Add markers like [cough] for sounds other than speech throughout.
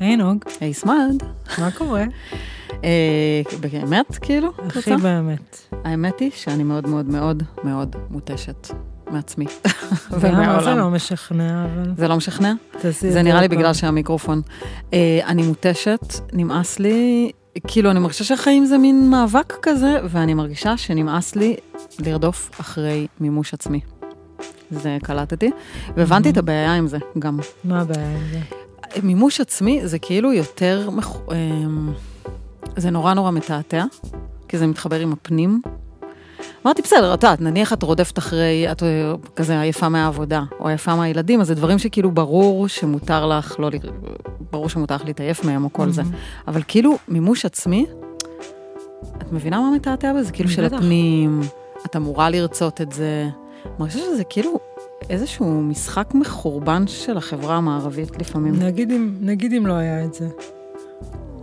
היי נוג, היי סמד. מה קורה? אה, באמת, כאילו? הכי? באמת. האמת היא שאני מאוד מאוד מאוד מאוד מותשת מעצמי. [laughs] זה לא משכנע, אבל... זה לא משכנע? זה נראה לי. בגלל שהמיקרופון. אה, אני מותשת, נמאס לי, כאילו, אני מרגישה שהחיים זה מין מאבק כזה, ואני מרגישה שנמאס לי לרדוף אחרי מימוש עצמי. זה קלטתי, והבנתי את הבעיה עם זה גם. מה הבעיה עם זה? מימוש עצמי זה כאילו יותר, מח- אמ, זה נורא נורא מתעתע, כי זה מתחבר עם הפנים. אמרתי, בסדר, את יודעת, נניח את רודפת אחרי, את אה, כזה עייפה מהעבודה, או עייפה מהילדים, אז זה דברים שכאילו ברור שמותר לך, לא, ברור שמותר לך להתעייף מהם או כל זה. אבל כאילו, מימוש עצמי, את מבינה מה מתעתע בזה? כאילו של. הפנים, את אמורה לרצות את זה. אני מרגישה שזה כאילו איזשהו משחק מחורבן של החברה המערבית לפעמים. נגיד אם, נגיד אם לא היה את זה.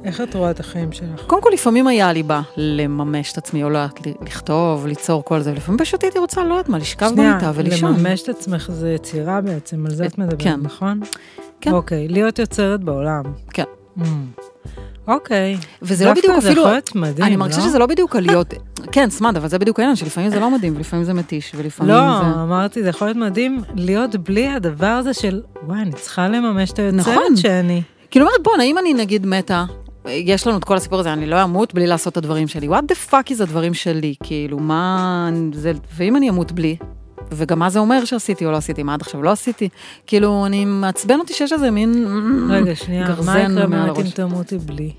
איך את רואה את החיים שלך? קודם כל, לפעמים היה לי בא לממש את עצמי, או לא יודעת, לכתוב, ליצור כל זה, ולפעמים פשוט הייתי רוצה, לא יודעת מה, לשכב במיטה ולישון. לממש את עצמך זה יצירה בעצם, על זה את מדברת, כן. נכון? כן. אוקיי, להיות יוצרת בעולם. כן. Mm. אוקיי. וזה לא בדיוק דווקא זה אפילו, יכול להיות מדהים, אני מרגישה לא? שזה לא בדיוק על להיות, [laughs] כן, סמד, אבל זה בדיוק העניין, שלפעמים זה לא מדהים, ולפעמים זה מתיש, ולפעמים לא, זה... אמרתי, זה יכול להיות מדהים להיות בלי הדבר הזה של, וואי, אני צריכה לממש את היוצרת נכון. שאני. כאילו אומרת, בואנה, אם אני נגיד מתה, יש לנו את כל הסיפור הזה, אני לא אמות בלי לעשות את הדברים שלי. what the fuck is הדברים שלי? כאילו, מה... זה... ואם אני אמות בלי? וגם מה זה אומר שעשיתי או לא עשיתי, מה עד עכשיו לא עשיתי? כאילו, אני מעצבן אותי שיש איזה מין... רגע, שנייה, מה יקרה באמת אם. תמותי בלי?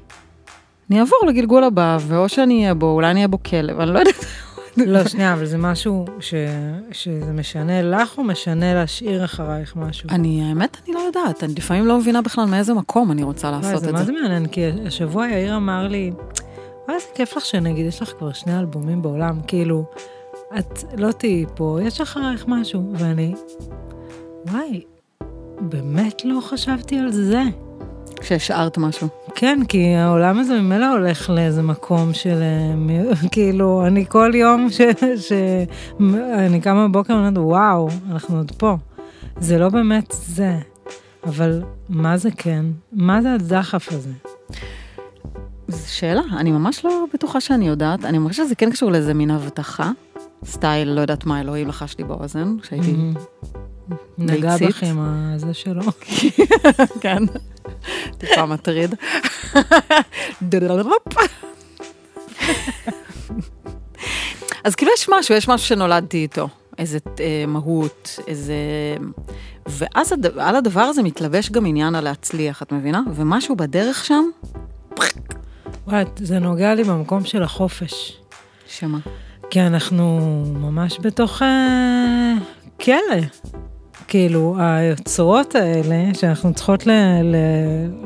אני אעבור לגלגול הבא, ואו שאני אהיה בו, אולי אני אהיה בו כלב, אני לא יודעת. לא, שנייה, אבל זה משהו ש... שזה משנה לך או משנה להשאיר אחרייך משהו? אני, האמת, אני לא יודעת, אני לפעמים לא מבינה בכלל מאיזה מקום אני רוצה לעשות זה את מה זה. זה מעניין, כי השבוע יאיר אמר לי, וואי, איזה כיף לך שנגיד, יש לך כבר שני אלבומים בעולם, כאילו, את לא תהיי פה, יש אחרייך משהו, ואני, וואי, באמת לא חשבתי על זה. כשהשארת משהו. כן, כי העולם הזה ממילא הולך לאיזה מקום של, אה, [laughs] כאילו, אני כל יום ש... ש... אני קמה בבוקר ואומרת, וואו, אנחנו עוד פה. זה לא באמת זה, אבל מה זה כן? מה זה הדחף הזה? זו שאלה, אני ממש לא בטוחה שאני יודעת, אני מרגישה שזה כן קשור לאיזה מין הבטחה, סטייל, לא יודעת מה אלוהים לחש לי באוזן, כשהייתי... נגע ביצית. בך עם הזה שלו. [laughs] כן, טיפה מטריד. אז כאילו יש משהו, יש משהו שנולדתי איתו, איזה אה, מהות, איזה... ואז הד... על הדבר הזה מתלבש גם עניין הלהצליח, את מבינה? ומשהו בדרך שם, וואי, זה נוגע לי במקום של החופש. שמה? כי אנחנו ממש בתוך אה, כלא. כאילו, היוצרות האלה, שאנחנו צריכות ל, ל,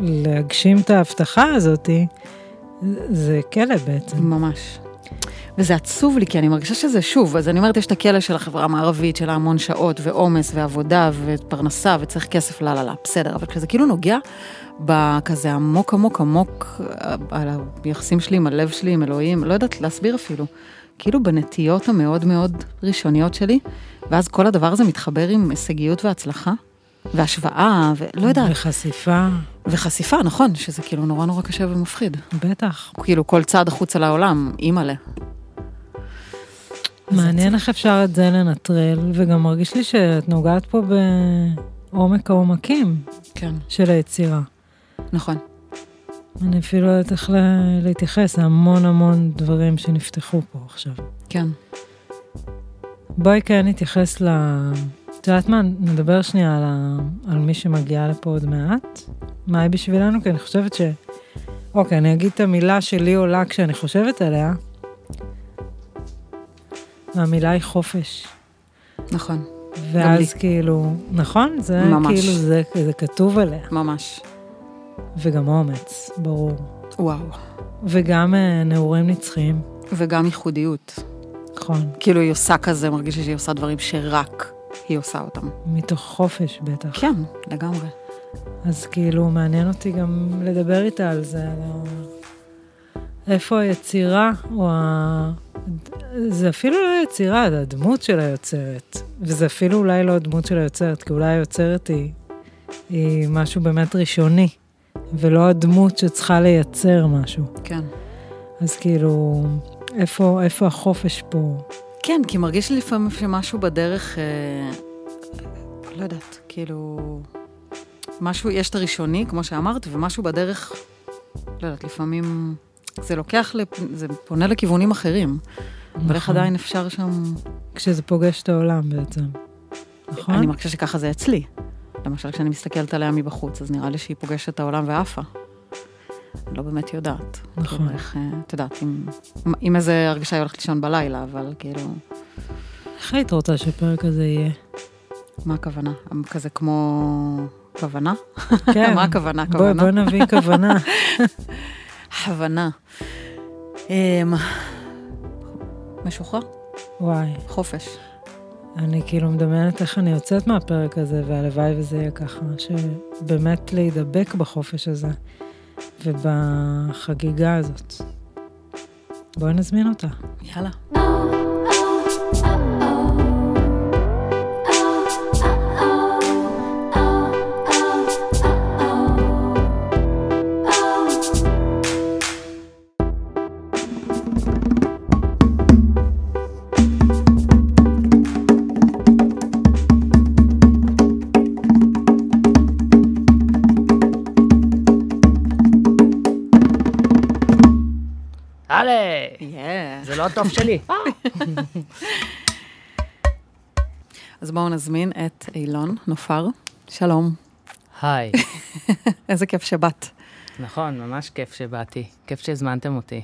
להגשים את ההבטחה הזאתי, זה כלא בעצם. ממש. וזה עצוב לי, כי אני מרגישה שזה שוב, אז אני אומרת, יש את הכלא של החברה המערבית, של המון שעות, ועומס, ועבודה, ופרנסה, וצריך כסף, לא, לא, לא, בסדר, אבל כשזה כאילו נוגע בכזה עמוק עמוק עמוק, אה, על היחסים שלי עם הלב שלי, עם אלוהים, לא יודעת להסביר אפילו, כאילו בנטיות המאוד מאוד ראשוניות שלי, ואז כל הדבר הזה מתחבר עם הישגיות והצלחה, והשוואה, ולא יודעת, וחשיפה, וחשיפה, נכון, שזה כאילו נורא נורא קשה ומפחיד. בטח. כאילו כל צעד החוצה לעולם, אימא'לה. מעניין איך אפשר את זה לנטרל, וגם מרגיש לי שאת נוגעת פה בעומק העומקים כן, של היצירה. נכון. אני אפילו לא יודעת איך לה- להתייחס, זה המון המון דברים שנפתחו פה עכשיו. כן. בואי כן נתייחס ל... את יודעת מה, נדבר שנייה על, ה... על מי שמגיעה לפה עוד מעט. מה היא בשבילנו? כי אני חושבת ש... אוקיי, אני אגיד את המילה שלי עולה כשאני חושבת עליה. והמילה היא חופש. נכון, ואז כאילו, נכון? זה ממש. כאילו, זה, זה כתוב עליה. ממש. וגם אומץ, ברור. וואו. וגם אה, נעורים נצחיים, וגם ייחודיות. נכון. כאילו היא עושה כזה, מרגיש לי שהיא עושה דברים שרק היא עושה אותם. מתוך חופש בטח. כן, לגמרי. אז כאילו מעניין אותי גם לדבר איתה על זה, על ה... איפה היצירה, או ה... זה אפילו לא יצירה, זה הדמות של היוצרת. וזה אפילו אולי לא הדמות של היוצרת, כי אולי היוצרת היא, היא משהו באמת ראשוני, ולא הדמות שצריכה לייצר משהו. כן. אז כאילו, איפה, איפה החופש פה? כן, כי מרגיש לי לפעמים שמשהו בדרך, אה, לא יודעת, כאילו, משהו, יש את הראשוני, כמו שאמרת, ומשהו בדרך, לא יודעת, לפעמים זה לוקח, לפ... זה פונה לכיוונים אחרים. נכון. אבל איך עדיין אפשר שם... כשזה פוגש את העולם בעצם, נכון? אני מרגישה שככה זה אצלי. למשל, כשאני מסתכלת עליה מבחוץ, אז נראה לי שהיא פוגשת את העולם ועפה. אני לא באמת יודעת. נכון. כאילו, איך, אה, את יודעת, עם, עם איזה הרגשה היא הולכת לישון בלילה, אבל כאילו... איך היית רוצה שהפרק הזה יהיה? מה הכוונה? כזה כמו כוונה? כן. [laughs] מה הכוונה? בוא, כוונה? בוא נביא כוונה. [laughs] הבנה. אמ, משוחרר? וואי, חופש. אני כאילו מדמיינת איך אני יוצאת מהפרק הזה, והלוואי וזה יהיה ככה, שבאמת להידבק בחופש הזה ובחגיגה הזאת. בואי נזמין אותה. יאללה. לא הטוב שלי. [laughs] אז בואו נזמין את אילון נופר. שלום. היי, [laughs] איזה כיף שבאת. נכון, ממש כיף שבאתי. כיף שהזמנתם אותי.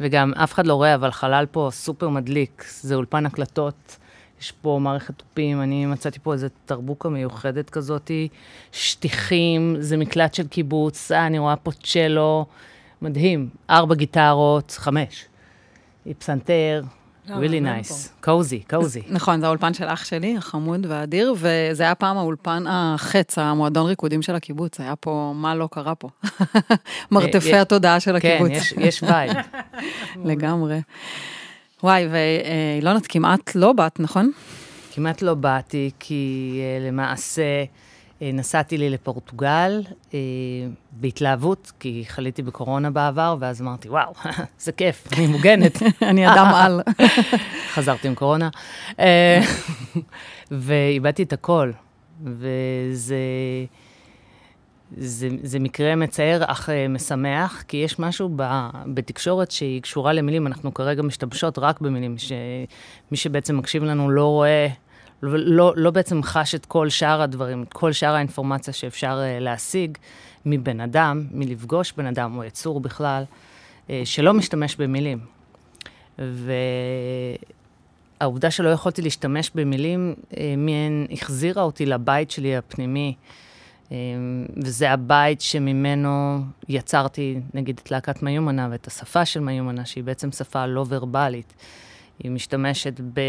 וגם אף אחד לא רואה, אבל חלל פה סופר מדליק. זה אולפן הקלטות, יש פה מערכת תופים, אני מצאתי פה איזה תרבוקה מיוחדת כזאתי, שטיחים, זה מקלט של קיבוץ, אה, אני רואה פה צ'לו, מדהים. ארבע גיטרות, חמש. פסנתר, לא, really nice. cozy, cozy. [laughs] נכון, זה האולפן של אח שלי, החמוד והאדיר, וזה היה פעם האולפן החץ, המועדון ריקודים של הקיבוץ, היה פה, מה לא קרה פה? [laughs] מרתפי אה, התודעה של כן, הקיבוץ. יש- יש vibe. [laughs] לגמרי. וואי, ואילונת כמעט לא באת, נכון? כמעט לא באתי, כי uh, למעשה נסעתי לי לפורטוגל uh, בהתלהבות, כי חליתי בקורונה בעבר, ואז אמרתי, וואו, [laughs] זה כיף, אני מוגנת. [laughs] אני אדם על. [laughs] חזרתי עם קורונה. אה, ואיבדתי את הכל, וזה זה, זה מקרה מצער אך אה, משמח, כי יש משהו ב, בתקשורת שהיא קשורה למילים, אנחנו כרגע משתמשות רק במילים, שמי שבעצם מקשיב לנו לא רואה, לא, לא, בעצם חש את כל שאר הדברים, את כל שאר האינפורמציה שאפשר אה, להשיג מבן אדם, מלפגוש בן אדם או יצור בכלל, אה, שלא משתמש במילים. והעובדה שלא יכולתי להשתמש במילים, אה, מהן החזירה אותי לבית שלי הפנימי. וזה הבית שממנו יצרתי, נגיד, את להקת מיומנה ואת השפה של מיומנה, שהיא בעצם שפה לא ורבלית. היא משתמשת ב,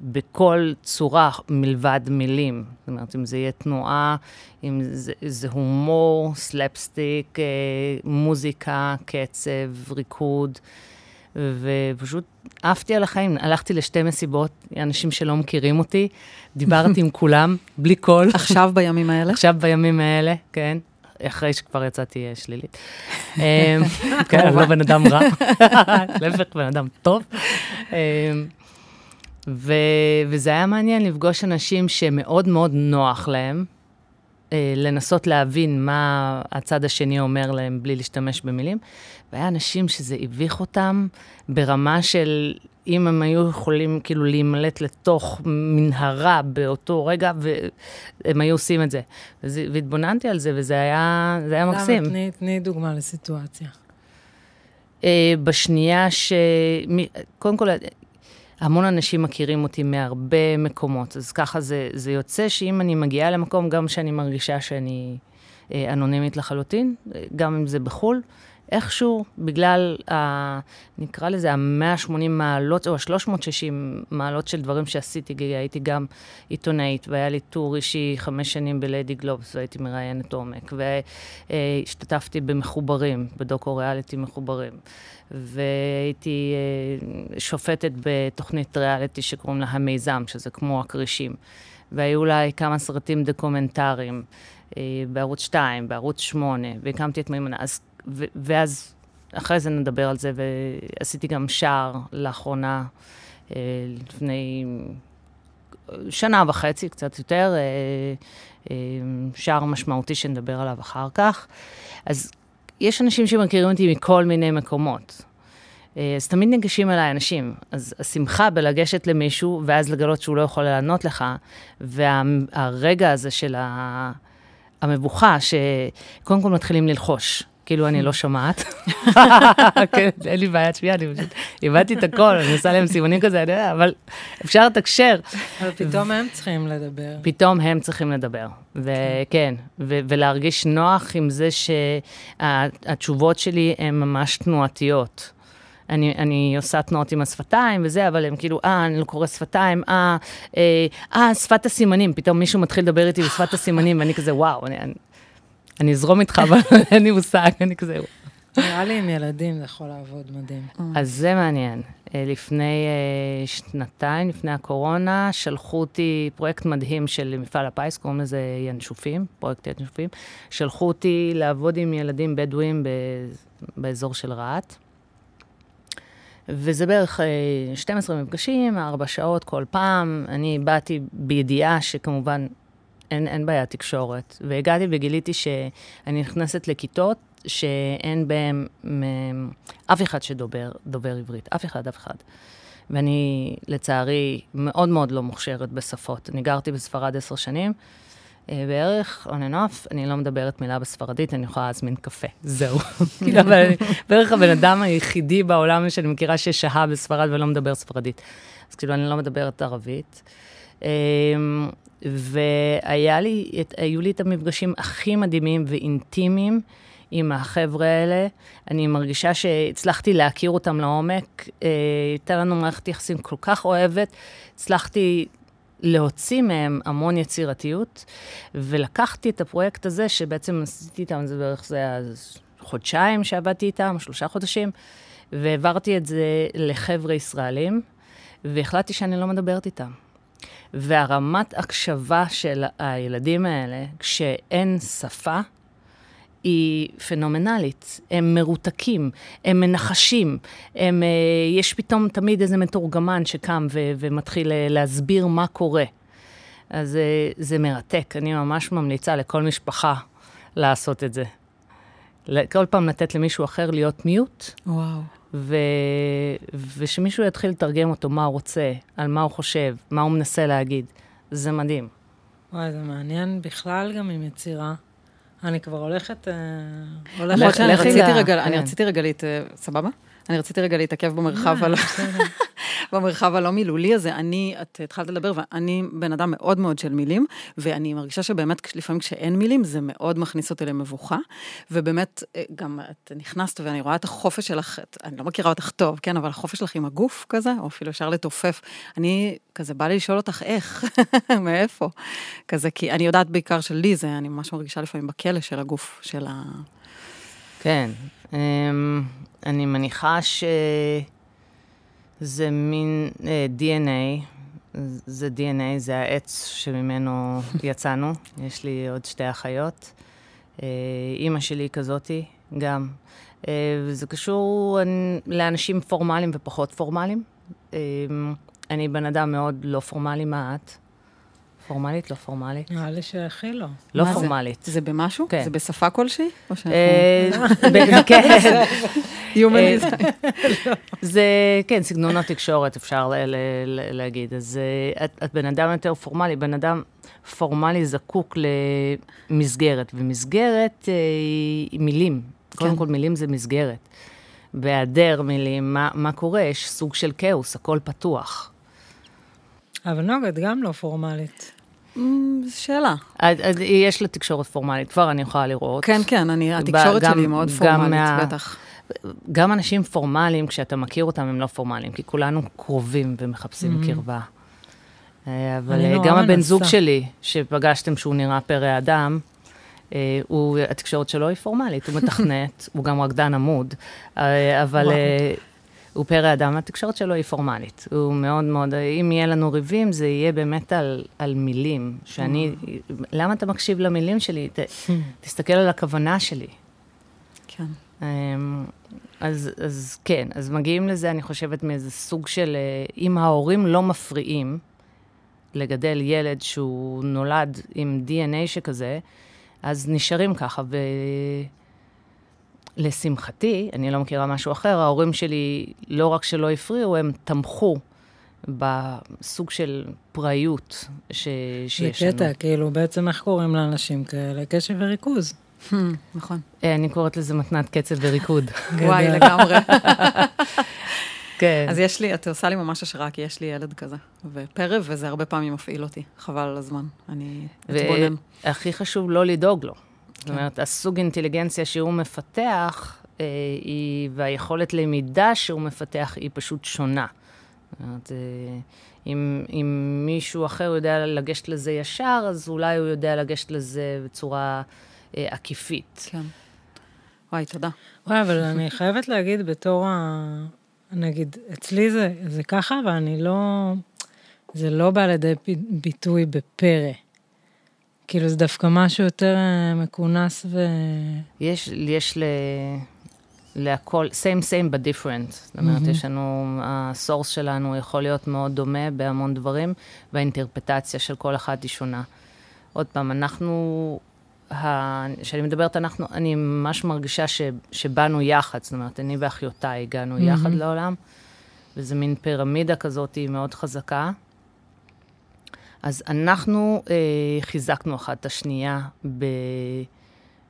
בכל צורה מלבד מילים. זאת אומרת, אם זה יהיה תנועה, אם זה, זה הומור, סלפסטיק, אה, מוזיקה, קצב, ריקוד. ופשוט עפתי על החיים. הלכתי לשתי מסיבות, אנשים שלא מכירים אותי, דיברתי עם כולם, בלי קול. עכשיו בימים האלה? עכשיו בימים האלה, כן. אחרי שכבר יצאתי אה, שלילית. [laughs] אמ, כן, אני לא בן אדם רע, [laughs] להפך, בן אדם טוב. אמ, ו- וזה היה מעניין לפגוש אנשים שמאוד מאוד נוח להם, אה, לנסות להבין מה הצד השני אומר להם בלי להשתמש במילים. והיה אנשים שזה הביך אותם ברמה של אם הם היו יכולים כאילו להימלט לתוך מנהרה באותו רגע, והם היו עושים את זה. וזה, והתבוננתי על זה, וזה היה, זה היה מקסים. למה? תני, תני דוגמה לסיטואציה. אה, בשנייה ש... קודם כל, המון אנשים מכירים אותי מהרבה מקומות, אז ככה זה, זה יוצא שאם אני מגיעה למקום, גם שאני מרגישה שאני אה, אנונימית לחלוטין, גם אם זה בחו"ל, איכשהו, בגלל, ה, נקרא לזה, ה-180 מעלות, או ה-360 מעלות של דברים שעשיתי, הייתי גם עיתונאית, והיה לי טור אישי חמש שנים בליידי גלובס, והייתי מראיינת עומק, והשתתפתי במחוברים, בדוקו ריאליטי מחוברים, והייתי אה, שופטת בתוכנית ריאליטי שקוראים לה המיזם, שזה כמו הכרישים, והיו לה כמה סרטים דוקומנטריים. בערוץ 2, בערוץ 8, והקמתי את מימונה, אז, ו, ואז אחרי זה נדבר על זה, ועשיתי גם שער לאחרונה, לפני שנה וחצי, קצת יותר, שער משמעותי שנדבר עליו אחר כך. אז יש אנשים שמכירים אותי מכל מיני מקומות. אה, אז תמיד ניגשים אליי אנשים. אז השמחה בלגשת למישהו, ואז לגלות שהוא לא יכול לענות לך, והרגע הזה של המבוכה, שקודם כל מתחילים ללחוש. כאילו, אני לא שומעת. [laughs] כן, אין לי בעיית שמיעה, אני פשוט איבדתי את הכל, אני עושה להם סימנים כזה, אני יודע, אבל אפשר לתקשר. אבל פתאום הם צריכים לדבר. פתאום הם צריכים לדבר, וכן, ולהרגיש נוח עם זה שהתשובות שלי הן ממש תנועתיות. אני, אני עושה תנועות עם השפתיים וזה, אבל הם כאילו, אה, אני לא קורא שפתיים, אה, אה, אה, שפת הסימנים, פתאום מישהו מתחיל לדבר איתי בשפת הסימנים, ואני כזה, וואו, אני, אני, אזרום איתך, אבל [laughs] אין לי מושג, אני כזה... נראה לי עם ילדים זה יכול לעבוד מדהים. אז זה מעניין. אה, לפני אה, שנתיים, לפני הקורונה, שלחו אותי פרויקט מדהים של מפעל הפיס, קוראים לזה ינשופים, פרויקט ינשופים. שלחו אותי לעבוד עם ילדים בדואים באזור של רהט. וזה בערך 12 מפגשים, 4 שעות כל פעם. אני באתי בידיעה שכמובן אין, אין בעיה תקשורת. והגעתי וגיליתי שאני נכנסת לכיתות שאין בהן אף אחד שדובר דובר עברית, אף אחד, אף אחד. ואני, לצערי, מאוד מאוד לא מוכשרת בשפות. אני גרתי בספרד עשר שנים, אה, בערך, on and off, אני לא מדברת מילה בספרדית, אני יכולה להזמין קפה, זהו. [laughs] כאילו, אבל אני בערך הבן אדם היחידי בעולם שאני מכירה ששהה בספרד ולא מדבר ספרדית. אז כאילו, אני לא מדברת ערבית. אמ, והיו לי, לי את המפגשים הכי מדהימים ואינטימיים עם החבר'ה האלה. אני מרגישה שהצלחתי להכיר אותם לעומק. אה, הייתה לנו מערכת יחסים כל כך אוהבת. הצלחתי להוציא מהם המון יצירתיות, ולקחתי את הפרויקט הזה, שבעצם עשיתי איתם, זה בערך, זה היה חודשיים שעבדתי איתם, שלושה חודשים, והעברתי את זה לחבר'ה ישראלים, והחלטתי שאני לא מדברת איתם. והרמת הקשבה של הילדים האלה, כשאין שפה, היא פנומנלית. הם מרותקים, הם מנחשים, הם, אה, יש פתאום תמיד איזה מתורגמן שקם ו- ומתחיל אה, להסביר מה קורה. אז אה, זה מרתק, אני ממש ממליצה לכל משפחה לעשות את זה. כל פעם לתת למישהו אחר להיות מיוט. וואו. ו... ושמישהו יתחיל לתרגם אותו, מה הוא רוצה, על מה הוא חושב, מה הוא מנסה להגיד. זה מדהים. וואי, זה מעניין בכלל גם עם יצירה. אני כבר הולכת... אה, הולכת... אני רציתי רגע, אני כן. רציתי רגע, סבבה? אני רציתי רגע להתעכב במרחב על... [laughs] במרחב הלא מילולי הזה. אני, את התחלת לדבר, ואני בן אדם מאוד מאוד של מילים, ואני מרגישה שבאמת לפעמים כשאין מילים, זה מאוד מכניס אותי למבוכה. ובאמת, אה, גם את נכנסת ואני רואה את החופש שלך, את, אני לא מכירה אותך טוב, כן, אבל החופש שלך עם הגוף כזה, או אפילו אפשר לתופף. אני, כזה, בא לי לשאול אותך איך, [laughs] מאיפה. כזה, כי אני יודעת בעיקר שלי זה, אני ממש מרגישה לפעמים בכלא של הגוף, של ה... כן. אני מניחה שזה מין אה, DNA, זה DNA, זה העץ שממנו [laughs] יצאנו. יש לי עוד שתי אחיות. אה, אימא שלי כזאתי, גם. אה, וזה קשור לאנשים פורמליים ופחות פורמליים. אה, אני בן אדם מאוד לא פורמלי, מה את? פורמלית, לא פורמלית. נראה לי שהכי לא. לא פורמלית. זה במשהו? כן. זה בשפה כלשהי? אה, [laughs] כן. [laughs] אה, זה, כן, סגנון התקשורת, אפשר להגיד. אז אה, את בן אדם יותר פורמלי, בן אדם פורמלי זקוק למסגרת, ומסגרת היא מילים. קודם כן. כל, מילים זה מסגרת. בהיעדר מילים, מה קורה? יש סוג של כאוס, הכל פתוח. אבל נוגה, את גם לא פורמלית. אמ, שאלה. יש לה תקשורת פורמלית, כבר אני יכולה לראות. כן, כן, אני, התקשורת שלי היא מאוד פורמלית, מה, בטח. גם אנשים פורמליים, כשאתה מכיר אותם, הם לא פורמליים, כי כולנו קרובים ומחפשים mm-hmm. קרבה. אה, אבל אה, גם הבן זוג שלי, שפגשתם שהוא נראה פרא אדם, אה, הוא, התקשורת שלו היא פורמלית, הוא מתכנת, [laughs] הוא גם רקדן עמוד, אבל הוא פרא אדם, התקשורת שלו היא פורמלית. הוא מאוד מאוד, אם יהיה לנו ריבים, זה יהיה באמת על, על מילים. שאני, למה אתה מקשיב למילים שלי? ת, [laughs] תסתכל על הכוונה שלי. אמ, אז, אז כן, אז מגיעים לזה, אני חושבת, מאיזה סוג של, אה, אם ההורים לא מפריעים לגדל ילד שהוא נולד עם DNA שכזה, אז נשארים ככה, ולשמחתי, אני לא מכירה משהו אחר, ההורים שלי לא רק שלא הפריעו, הם תמכו בסוג של פראיות ש... שיש לנו. זה קטע, כאילו, בעצם איך קוראים לאנשים כאלה? קשב וריכוז. נכון. אה, אני קוראת לזה מתנת קצב וריקוד. [laughs] וואי, לגמרי. [laughs] כן. אז יש לי, את עושה לי ממש השראה, כי יש לי ילד כזה. ופרא, וזה הרבה פעמים מפעיל אותי. חבל על הזמן. אני אתבונן. והכי חשוב לא לדאוג לו. זאת אומרת, הסוג אינטליגנציה שהוא מפתח, אה, היא, והיכולת למידה שהוא מפתח, היא פשוט שונה. זאת אומרת, אה, אם, אם מישהו אחר יודע לגשת לזה ישר, אז אולי הוא יודע לגשת לזה בצורה עקיפית. כן. וואי, תודה. וואי, אבל אני חייבת להגיד בתור ה... נגיד, אצלי זה, זה ככה, אבל אני לא... זה לא בא לידי ב- ביטוי בפרא. כאילו, זה דווקא משהו יותר אה, מכונס ו... יש, יש ל... להכל, same same but different. זאת אומרת, מהמם. יש לנו, הסורס שלנו יכול להיות מאוד דומה בהמון דברים, והאינטרפטציה של כל אחד היא שונה. עוד פעם, אנחנו, כשאני מדברת אנחנו, אני ממש מרגישה ש, שבאנו יחד, זאת אומרת, אני ואחיותיי הגענו מהמם. יחד לעולם, וזה מין פירמידה כזאת, היא מאוד חזקה. אז אנחנו אה, חיזקנו אחת את השנייה ב...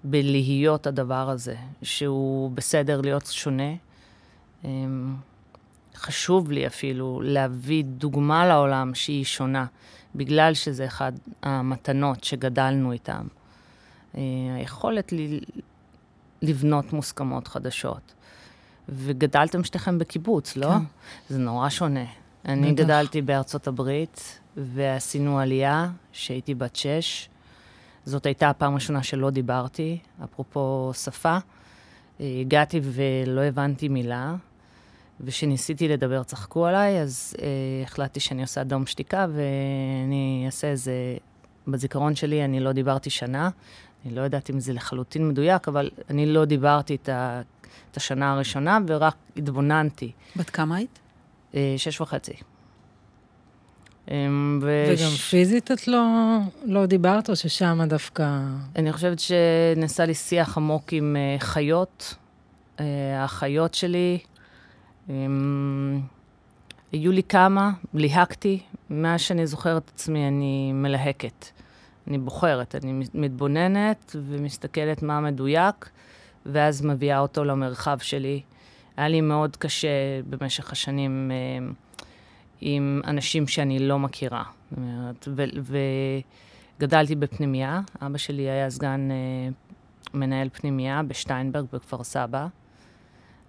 בלהיות הדבר הזה, שהוא בסדר להיות שונה. אמ, חשוב לי אפילו להביא דוגמה לעולם שהיא שונה, בגלל שזה אחד המתנות שגדלנו איתן. אה, היכולת לי, לבנות מוסכמות חדשות. וגדלתם שתיכם בקיבוץ, לא? כן. זה נורא שונה. אני בטח. גדלתי בארצות הברית, ועשינו עלייה כשהייתי בת שש. זאת הייתה הפעם הראשונה שלא דיברתי, אפרופו שפה. אה, הגעתי ולא הבנתי מילה, וכשניסיתי לדבר צחקו עליי, אז אה, החלטתי שאני עושה דום שתיקה, ואני אעשה איזה... בזיכרון שלי אני לא דיברתי שנה, אני לא יודעת אם זה לחלוטין מדויק, אבל אני לא דיברתי את, ה, את השנה הראשונה, ורק התבוננתי. בת כמה היית? אה, שש וחצי. אמ, וש- וגם פיזית את לא, לא דיברת, או ששם דווקא... אני חושבת שנעשה לי שיח עמוק עם uh, חיות. Uh, האחיות שלי, um, היו לי כמה, ליהקתי. מאז שאני זוכרת את עצמי, אני מלהקת. אני בוחרת, אני מתבוננת ומסתכלת מה מדויק, ואז מביאה אותו למרחב שלי. היה לי מאוד קשה במשך השנים uh, עם אנשים שאני לא מכירה. אומרת, ו- וגדלתי בפנימייה. אבא שלי היה סגן אה, מנהל פנימייה בשטיינברג בכפר סבא.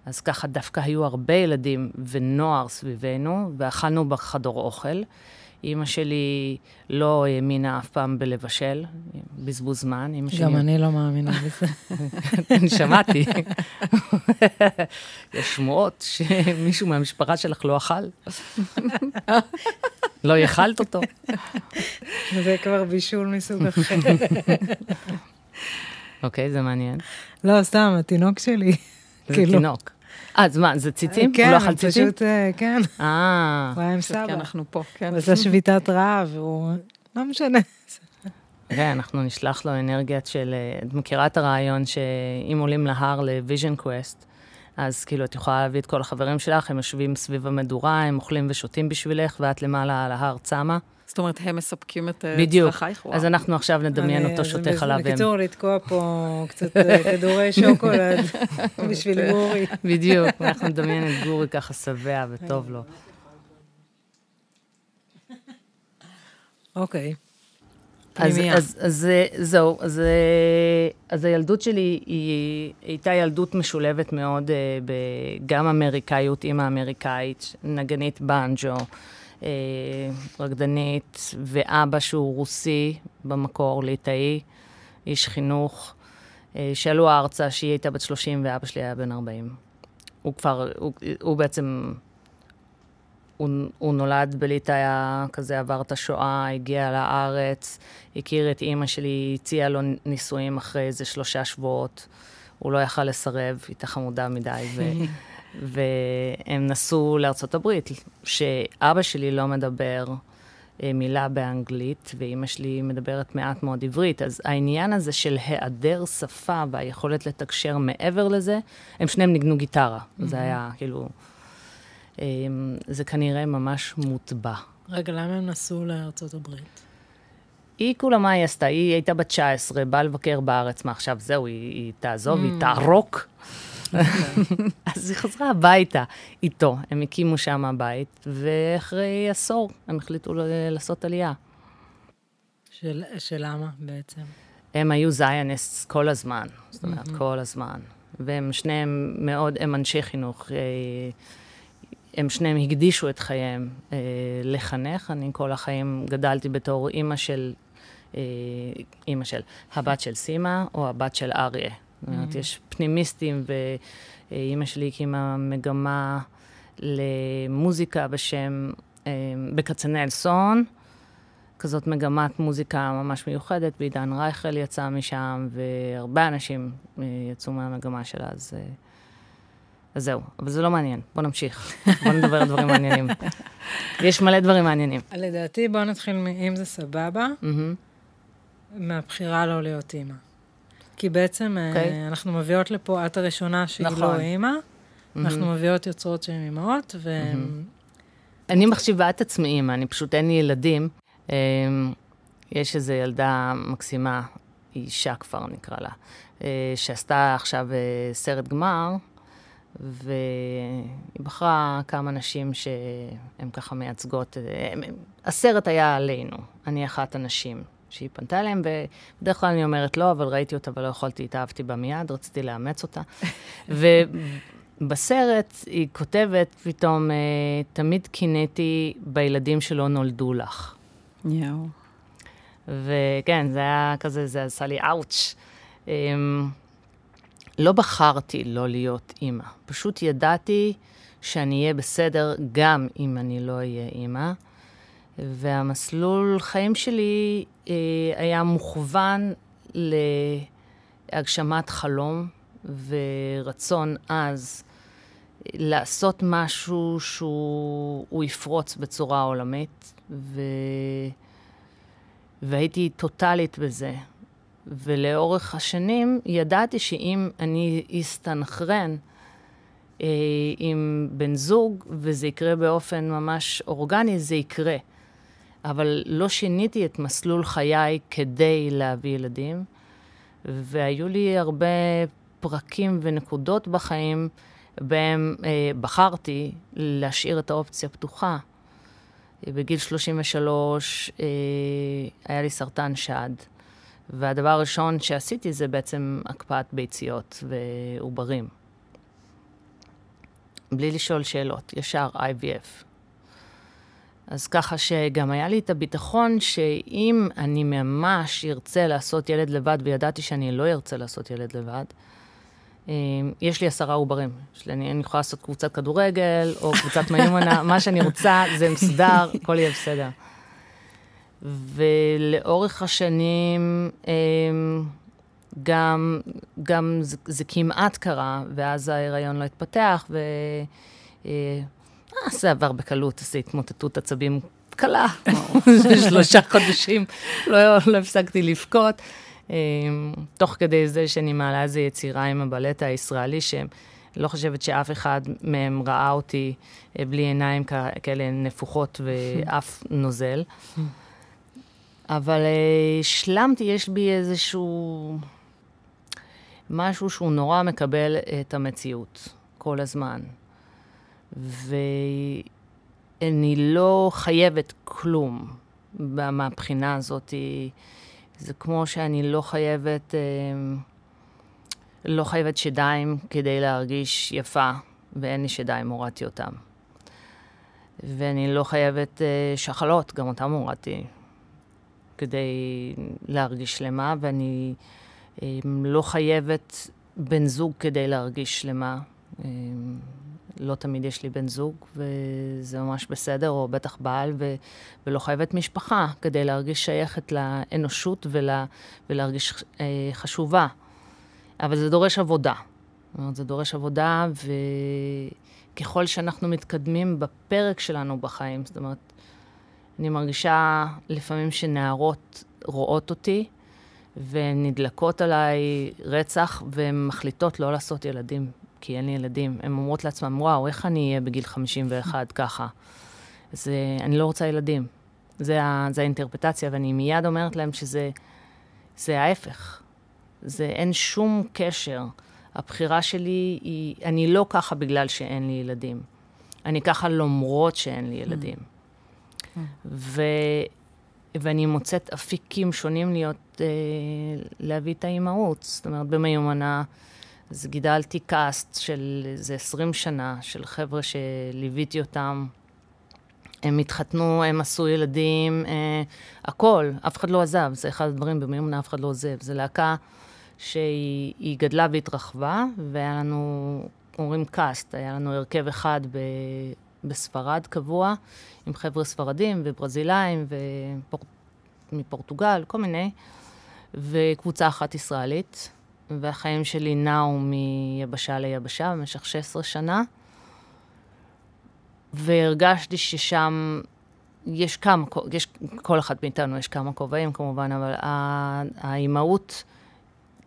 אז ככה דווקא היו הרבה ילדים ונוער סביבנו, ואכלנו בחדר אוכל. אימא שלי לא האמינה אף פעם בלבשל, בזבוז זמן. אימא שלי... גם אני לא מאמינה בזה. [laughs] אני שמעתי. יש שמועות שמישהו מהמשפחה שלך לא אכל. [laughs] לא יאכלת אותו. זה כבר בישול מסוג אחר. אוקיי, זה מעניין. לא, סתם, התינוק שלי. זה כאילו- תינוק. אה, אז מה, זה ציצים? כן, הוא לא אכל הוא ציצים? פשוט, אה, כן, אה, הוא היה עם סבא. אנחנו פה, כן. הוא עשה שביתת רעב, והוא... לא משנה. כן, אנחנו נשלח לו אנרגיית של... אה, את מכירה את הרעיון שאם עולים להר ל vision quest, אז כאילו את יכולה להביא את כל החברים שלך, הם יושבים סביב המדורה, הם אוכלים ושותים בשבילך, ואת למעלה על ההר צמה. זאת אומרת, הם מספקים את אה, בדיוק. צרכייך? וואו. אז אנחנו עכשיו נדמיין אותו שותה חלב אם. בקיצור, לתקוע פה קצת אה, כדורי שוקולד [laughs] בשביל גורי. בדיוק, אנחנו נדמיין את גורי ככה שבע וטוב לו. אוקיי. אז. אז, אז זהו, אז, אה, אז הילדות שלי היא הייתה ילדות משולבת מאוד, גם אמריקאיות, אימא אמריקאית, נגנית בנג'ו, רקדנית, ואבא שהוא רוסי במקור, ליטאי, איש חינוך, אה, שעלו ארצה שהיא הייתה בת 30 ואבא שלי היה בן 40. הוא כבר, הוא, הוא בעצם, הוא, הוא נולד בליטא, כזה עבר את השואה, הגיע לארץ, הכיר את אימא שלי, הציע לו נישואים אחרי איזה שלושה שבועות. הוא לא יכל לסרב, הייתה חמודה מדי, [laughs] והם נסעו לארצות הברית, שאבא שלי לא מדבר אה, מילה באנגלית, ואימא שלי מדברת מעט מאוד עברית, אז העניין הזה של היעדר שפה והיכולת לתקשר מעבר לזה, הם שניהם ניגנו גיטרה. Mm-hmm. זה היה כאילו, אה, זה כנראה ממש מוטבע. רגע, למה הם נסעו לארצות הברית? היא כולה, מה היא עשתה? היא הייתה בת 19, באה לבקר בארץ, מה עכשיו, זהו, היא, היא תעזוב, mm. היא תערוק. [laughs] אז היא חזרה הביתה איתו, הם הקימו שם בית, ואחרי עשור הם החליטו לעשות עלייה. של, שלמה בעצם? הם היו זיינסט כל הזמן, זאת אומרת, mm-hmm. כל הזמן. והם שניהם מאוד, הם אנשי חינוך. אה, הם שניהם הקדישו את חייהם אה, לחנך. אני כל החיים גדלתי בתור אימא של, אה, אימא של הבת של סימה או הבת של אריה. זאת אומרת, mm-hmm. יש פנימיסטים, ואימא שלי הקימה מגמה למוזיקה בשם, אה, בכצנלסון, כזאת מגמת מוזיקה ממש מיוחדת, ועידן רייכל יצא משם, והרבה אנשים אה, יצאו מהמגמה שלה, אז... אה, אז זהו, אבל זה לא מעניין, בוא נמשיך. [laughs] בוא נדבר על דברים מעניינים. יש מלא דברים מעניינים. לדעתי, בוא נתחיל מ"אם זה סבבה", מהבחירה לא להיות אימא. כי בעצם okay. אוקיי. אנחנו מביאות לפה, את הראשונה שהיא נכון. לא אימא, mm-hmm. אנחנו מביאות יוצרות שהן אימהות, ו... Mm-hmm. אני מחשיבה את עצמי אימא, אני פשוט אין לי ילדים. אמ, יש איזו ילדה מקסימה, אישה כבר נקרא לה, אה, שעשתה עכשיו אה, סרט גמר, והיא בחרה כמה נשים שהן ככה מייצגות, אה, הסרט היה עלינו, אני אחת הנשים. שהיא פנתה אליהם, ובדרך כלל אני אומרת לא, אבל ראיתי אותה ולא יכולתי, התאהבתי בה מיד, רציתי לאמץ אותה. [laughs] ובסרט היא כותבת פתאום, אה, תמיד קינאתי בילדים שלא נולדו לך. יואו. וכן, זה היה כזה, זה עשה לי אאוץ'. אמ, לא בחרתי לא להיות אימא, פשוט ידעתי שאני אהיה בסדר גם אם אני לא אהיה אימא. והמסלול חיים שלי אה, היה מוכוון להגשמת חלום ורצון עז לעשות משהו שהוא יפרוץ בצורה עולמית, ו... והייתי טוטאלית בזה. ולאורך השנים ידעתי שאם אני אסתנכרן אה, עם בן זוג, וזה יקרה באופן ממש אורגני, זה יקרה. אבל לא שיניתי את מסלול חיי כדי להביא ילדים, והיו לי הרבה פרקים ונקודות בחיים בהם אה, בחרתי להשאיר את האופציה פתוחה. בגיל 33 אה, היה לי סרטן שד, והדבר הראשון שעשיתי זה בעצם הקפאת ביציות ועוברים. בלי לשאול שאלות, ישר IVF. אז ככה שגם היה לי את הביטחון שאם אני ממש ארצה לעשות ילד לבד, וידעתי שאני לא ארצה לעשות ילד לבד, אה, יש לי עשרה עוברים. אני, אני יכולה לעשות קבוצת כדורגל, או קבוצת מיומנה, [laughs] מה שאני רוצה, זה מסודר, הכל יהיה בסדר. ולאורך השנים, אה, גם, גם זה, זה כמעט קרה, ואז ההיריון לא התפתח, ו... זה עבר בקלות, עשי התמוטטות עצבים קלה, [laughs] שלושה חודשים, לא, לא הפסקתי לבכות. אמ, תוך כדי זה שאני מעלה איזו יצירה עם הבלט הישראלי, שאני לא חושבת שאף אחד מהם ראה אותי אה, בלי עיניים כאלה נפוחות ואף [laughs] נוזל. [laughs] אבל אה, השלמתי, יש בי איזשהו משהו שהוא נורא מקבל את המציאות כל הזמן. ואני לא חייבת כלום מהבחינה הזאת. זה כמו שאני לא חייבת, אה, לא חייבת שדיים כדי להרגיש יפה, ואין לי שדיים, הורדתי אותם. ואני לא חייבת אה, שחלות, גם אותם הורדתי, כדי להרגיש שלמה, ואני אה, לא חייבת בן זוג כדי להרגיש שלמה. לא תמיד יש לי בן זוג, וזה ממש בסדר, או בטח בעל, ו, ולא חייבת משפחה, כדי להרגיש שייכת לאנושות ולה, ולהרגיש אה, חשובה. אבל זה דורש עבודה. זאת אומרת, זה דורש עבודה, וככל שאנחנו מתקדמים בפרק שלנו בחיים, זאת אומרת, אני מרגישה לפעמים שנערות רואות אותי, ונדלקות עליי רצח, והן מחליטות לא לעשות ילדים. כי אין לי ילדים. הן אומרות לעצמן, וואו, איך אני אהיה בגיל 51 ככה? זה, אני לא רוצה ילדים. זה, ה, זה האינטרפטציה, ואני מיד אומרת להם שזה זה ההפך. זה, אין שום קשר. הבחירה שלי היא, אני לא ככה בגלל שאין לי ילדים. אני ככה למרות שאין לי ילדים. ו, ואני מוצאת אפיקים שונים להיות, אה, להביא את האימהות. זאת אומרת, במיומנה, אז גידלתי קאסט של איזה 20 שנה, של חבר'ה שליוויתי אותם. הם התחתנו, הם עשו ילדים, אה, הכל, אף אחד לא עזב, זה אחד הדברים, במיומנה אף אחד לא עוזב. זו להקה שהיא גדלה והתרחבה, והיה לנו, אומרים קאסט, היה לנו הרכב אחד ב, בספרד קבוע, עם חבר'ה ספרדים וברזילאים ומפורטוגל, כל מיני, וקבוצה אחת ישראלית. והחיים שלי נעו מיבשה ליבשה במשך 16 שנה. והרגשתי ששם יש כמה, יש, כל אחד מאיתנו יש כמה כובעים כמובן, אבל האימהות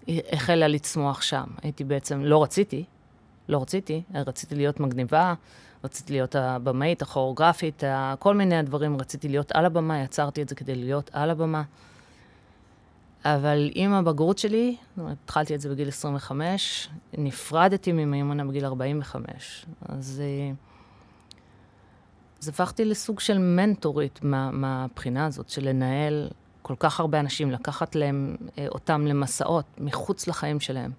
החלה לצמוח שם. הייתי בעצם, לא רציתי, לא רציתי, רציתי להיות מגניבה, רציתי להיות הבמאית, הכוריאוגרפית, כל מיני הדברים, רציתי להיות על הבמה, יצרתי את זה כדי להיות על הבמה. אבל עם הבגרות שלי, התחלתי את זה בגיל 25, נפרדתי ממימונה בגיל 45. אז, אה, אז הפכתי לסוג של מנטורית מה, מהבחינה הזאת, של לנהל כל כך הרבה אנשים, לקחת להם, אה, אותם למסעות מחוץ לחיים שלהם.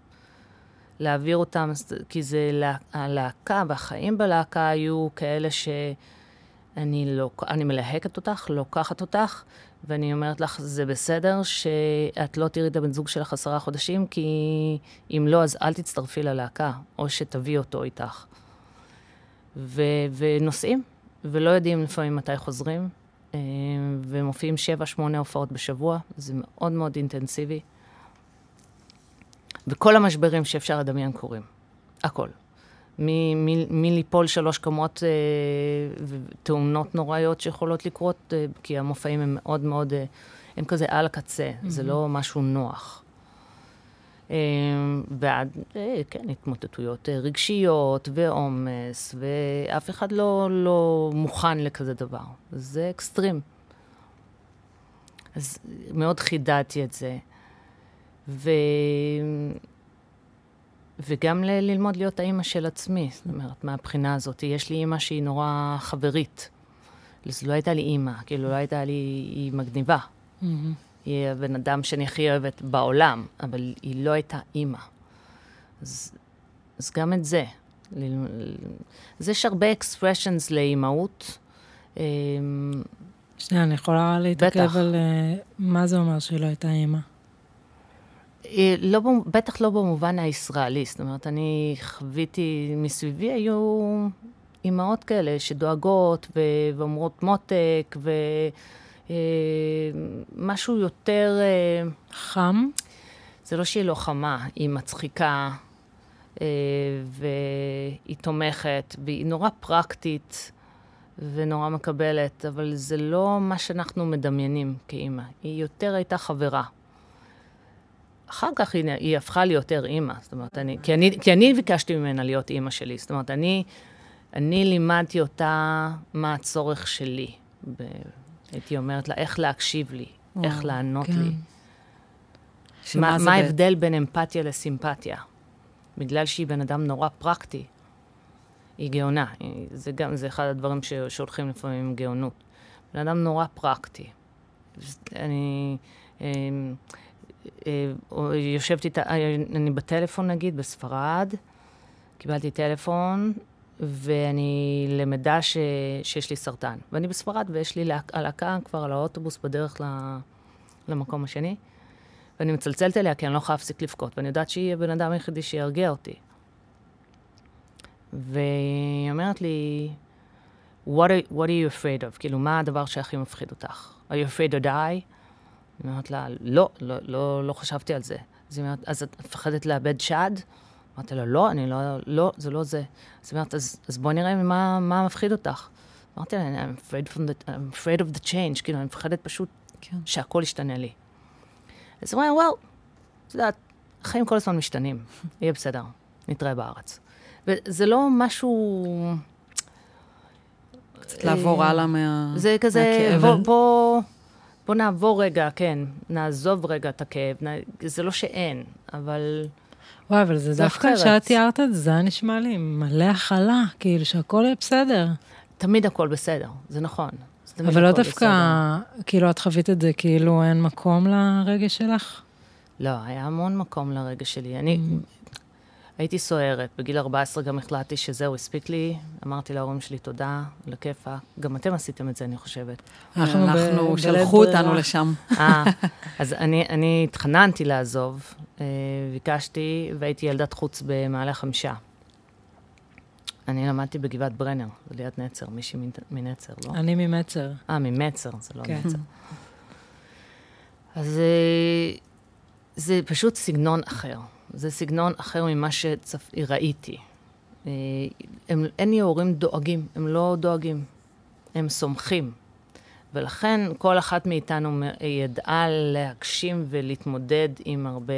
להעביר אותם, כי זה, הלהקה והחיים בלהקה היו כאלה שאני לא, אני מלהקת אותך, לוקחת אותך, ואני אומרת לך, זה בסדר שאת לא תראי את הבן זוג שלך עשרה חודשים, כי אם לא, אז אל תצטרפי ללהקה, או שתביאי אותו איתך. ו- ונוסעים, ולא יודעים לפעמים מתי חוזרים, אה, ומופיעים שבע, שמונה הופעות בשבוע, זה מאוד מאוד אינטנסיבי. וכל המשברים שאפשר לדמיין קורים, הכל. מליפול שלוש קומות אה, תאונות נוראיות שיכולות לקרות, אה, כי המופעים הם מאוד מאוד, אה, הם כזה על הקצה, mm-hmm. זה לא משהו נוח. אה, ועד, אה, כן, התמוטטויות אה, רגשיות ועומס, ואף אחד לא, לא מוכן לכזה דבר. זה אקסטרים. אז מאוד חידדתי את זה. ו... וגם ל- ללמוד להיות האימא של עצמי, זאת אומרת, מהבחינה הזאת. יש לי אימא שהיא נורא חברית. אז לא הייתה לי אימא, כאילו לא הייתה לי, היא מגניבה. Mm-hmm. היא הבן אדם שאני הכי אוהבת בעולם, אבל היא לא הייתה אימא. אז, אז גם את זה. אז יש הרבה expressions לאימהות. אמ, שנייה, אני יכולה להתעכב על uh, מה זה אומר שהיא לא הייתה אימא. אה, לא, בטח לא במובן הישראלי, זאת אומרת, אני חוויתי, מסביבי היו אימהות כאלה שדואגות ו- ואומרות מותק, ומשהו אה, יותר... אה, חם? זה לא שהיא לא חמה, היא מצחיקה, אה, והיא תומכת, והיא נורא פרקטית. ונורא מקבלת, אבל זה לא מה שאנחנו מדמיינים כאימא. היא יותר הייתה חברה. אחר כך היא, היא הפכה להיות יותר אימא. זאת אומרת, אני, כי, אני, כי אני ביקשתי ממנה להיות אימא שלי. זאת אומרת, אני, אני לימדתי אותה מה הצורך שלי. ב, הייתי אומרת לה, איך להקשיב לי, או, איך לענות כן. לי. מה, מה ההבדל בין אמפתיה לסימפתיה? בגלל שהיא בן אדם נורא פרקטי, היא גאונה. זה גם, זה אחד הדברים שהולכים לפעמים עם גאונות. בן אדם נורא פרקטי. אני... אה, יושבת איתה, אה, אני בטלפון נגיד, בספרד, קיבלתי טלפון, ואני למדה ש, שיש לי סרטן. ואני בספרד, ויש לי הלהקה כבר על האוטובוס בדרך למקום השני, ואני מצלצלת אליה כי אני לא יכולה להפסיק לבכות, ואני יודעת שהיא הבן אדם היחידי שירגיע אותי. והיא אומרת לי, what are, what are you afraid of? כאילו, מה הדבר שהכי מפחיד אותך? are you afraid to die? אני אומרת לה, לא, לא, לא, לא חשבתי על זה. אז היא אומרת, אז את מפחדת לאבד שד? אמרתי לה, לא, אני לא, לא, זה לא זה. אז היא אומרת, אז, אז בואי נראה מה, מה מפחיד אותך. אמרתי לה, I'm afraid, from the, I'm afraid of the change, כאילו, אני מפחדת פשוט כן. שהכל ישתנה לי. אז היא אומרת, well, את יודעת, החיים כל הזמן משתנים, יהיה בסדר, נתראה בארץ. וזה לא משהו... קצת לעבור הלאה מה... זה כזה. בוא, בוא, נעבור רגע, כן, נעזוב רגע את הכאב, נ... זה לא שאין, אבל וואי, אבל זה זה דווקא. כשאת תיארת את זה, זה היה נשמע לי מלא הכלה, כאילו שהכל יהיה בסדר. תמיד הכל בסדר, זה נכון. זה אבל לא דווקא, בסדר. כאילו, את חווית את זה כאילו אין מקום לרגש שלך? לא, היה המון מקום לרגע שלי. אני הייתי סוערת, בגיל 14 גם החלטתי שזהו, הספיק לי. אמרתי להורים שלי תודה, לכיפה. גם אתם עשיתם את זה, אני חושבת. אנחנו ב- אנחנו, בלית שלחו ברירה. אותנו לשם. אה, אז אני, אני התחננתי לעזוב, אה, ביקשתי, והייתי ילדת חוץ במעלה חמישה. אני למדתי בגבעת ברנר, זה ליד נצר, מישהי מנ- מנצר, לא? אני ממצר. אה, ממצר, זה לא כן. נצר. אז אה, זה פשוט סגנון אחר. זה סגנון אחר ממה שראיתי. אה, הם, אין לי הורים דואגים, הם לא דואגים, הם סומכים. ולכן כל אחת מאיתנו ידעה להגשים ולהתמודד עם הרבה,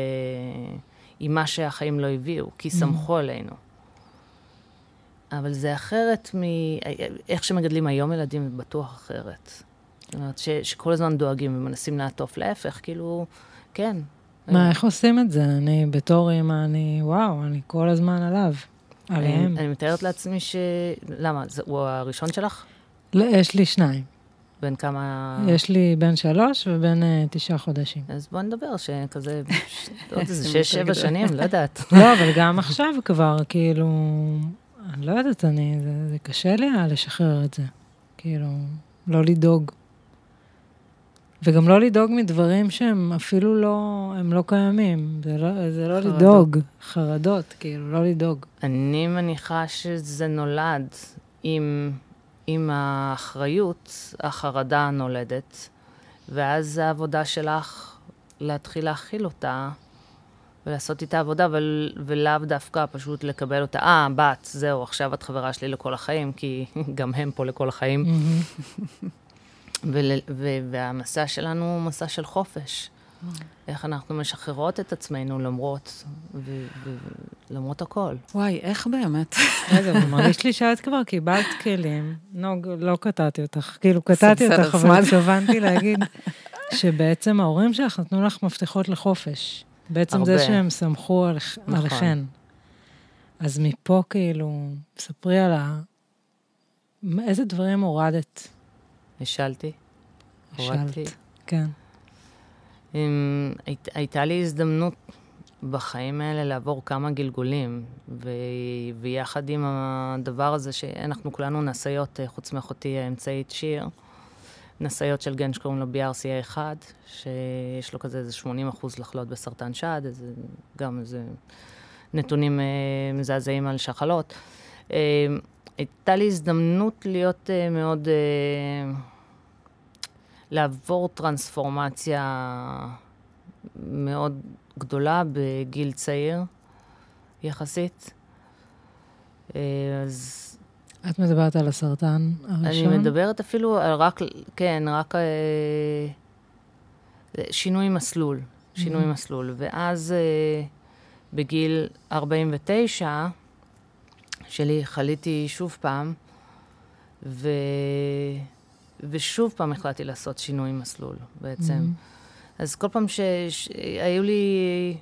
עם מה שהחיים לא הביאו, כי סמכו עלינו. אבל זה אחרת מ... איך שמגדלים היום ילדים, זה בטוח אחרת. זאת אומרת, ש, שכל הזמן דואגים ומנסים לעטוף, להפך, כאילו, כן. מה, איך עושים את זה? אני בתור אימא, אני, וואו, אני כל הזמן עליו. עליהם. אני, מתארת לעצמי ש... למה? הוא הראשון שלך? לא, יש לי שניים. בן כמה... יש לי בן שלוש ובן אה, תשעה חודשים. אז בוא נדבר, שכזה, [laughs] עוד איזה זה שש, שבע. שנים, לא יודעת. לא, אבל גם עכשיו כבר, כאילו, אני לא יודעת, אני, זה, זה קשה לי היה לשחרר את זה. כאילו, לא לדאוג. וגם לא לדאוג מדברים שהם אפילו לא, הם לא קיימים. זה לא, זה לא חרדות. לדאוג, חרדות, כאילו, לא לדאוג. אני מניחה שזה נולד עם, עם האחריות, החרדה נולדת, ואז העבודה שלך להתחיל להכיל אותה ולעשות איתה עבודה, אבל, ולאו דווקא פשוט לקבל אותה, אה, בת, זהו, עכשיו את חברה שלי לכל החיים, כי [laughs] גם הם פה לכל החיים. [laughs] ול, ו, והמסע שלנו הוא מסע של חופש. איך אנחנו משחררות את עצמנו למרות, ו, ו, למרות הכל. וואי, איך באמת? [laughs] רגע, אבל מרגיש לי שאת כבר קיבלת כלים. נוג, לא קטעתי אותך. כאילו, קטעתי אותך, אבל. התכוונתי [laughs] להגיד שבעצם ההורים שלך נתנו לך מפתחות לחופש. בעצם זה הרבה. שהם סמכו עליכ- נכון. עליכן. אז מפה, כאילו, ספרי על ה... איזה דברים הורדת? השלתי. הורדתי. השלת. כן. עם, היית, הייתה לי הזדמנות בחיים האלה לעבור כמה גלגולים, ו, ויחד עם הדבר הזה שאנחנו כולנו נשאיות, אה, חוץ מאחותי האמצעית שיר, נשאיות של גן שקוראים לו BRCA1, שיש לו כזה איזה 80 אחוז לחלות בסרטן שד, איזה, גם איזה נתונים אה, מזעזעים על שחלות. אה, הייתה לי הזדמנות להיות אה, מאוד... אה, לעבור טרנספורמציה מאוד גדולה בגיל צעיר, יחסית. אה, אז את מדברת על הסרטן הראשון? אני מדברת אפילו על רק, כן, רק אה, שינוי מסלול, שינוי Mhm. מסלול. ואז אה, בגיל 49 שלי חליתי שוב פעם, ו... ושוב פעם החלטתי לעשות שינוי מסלול בעצם. Mhm. אז כל פעם שהיו לי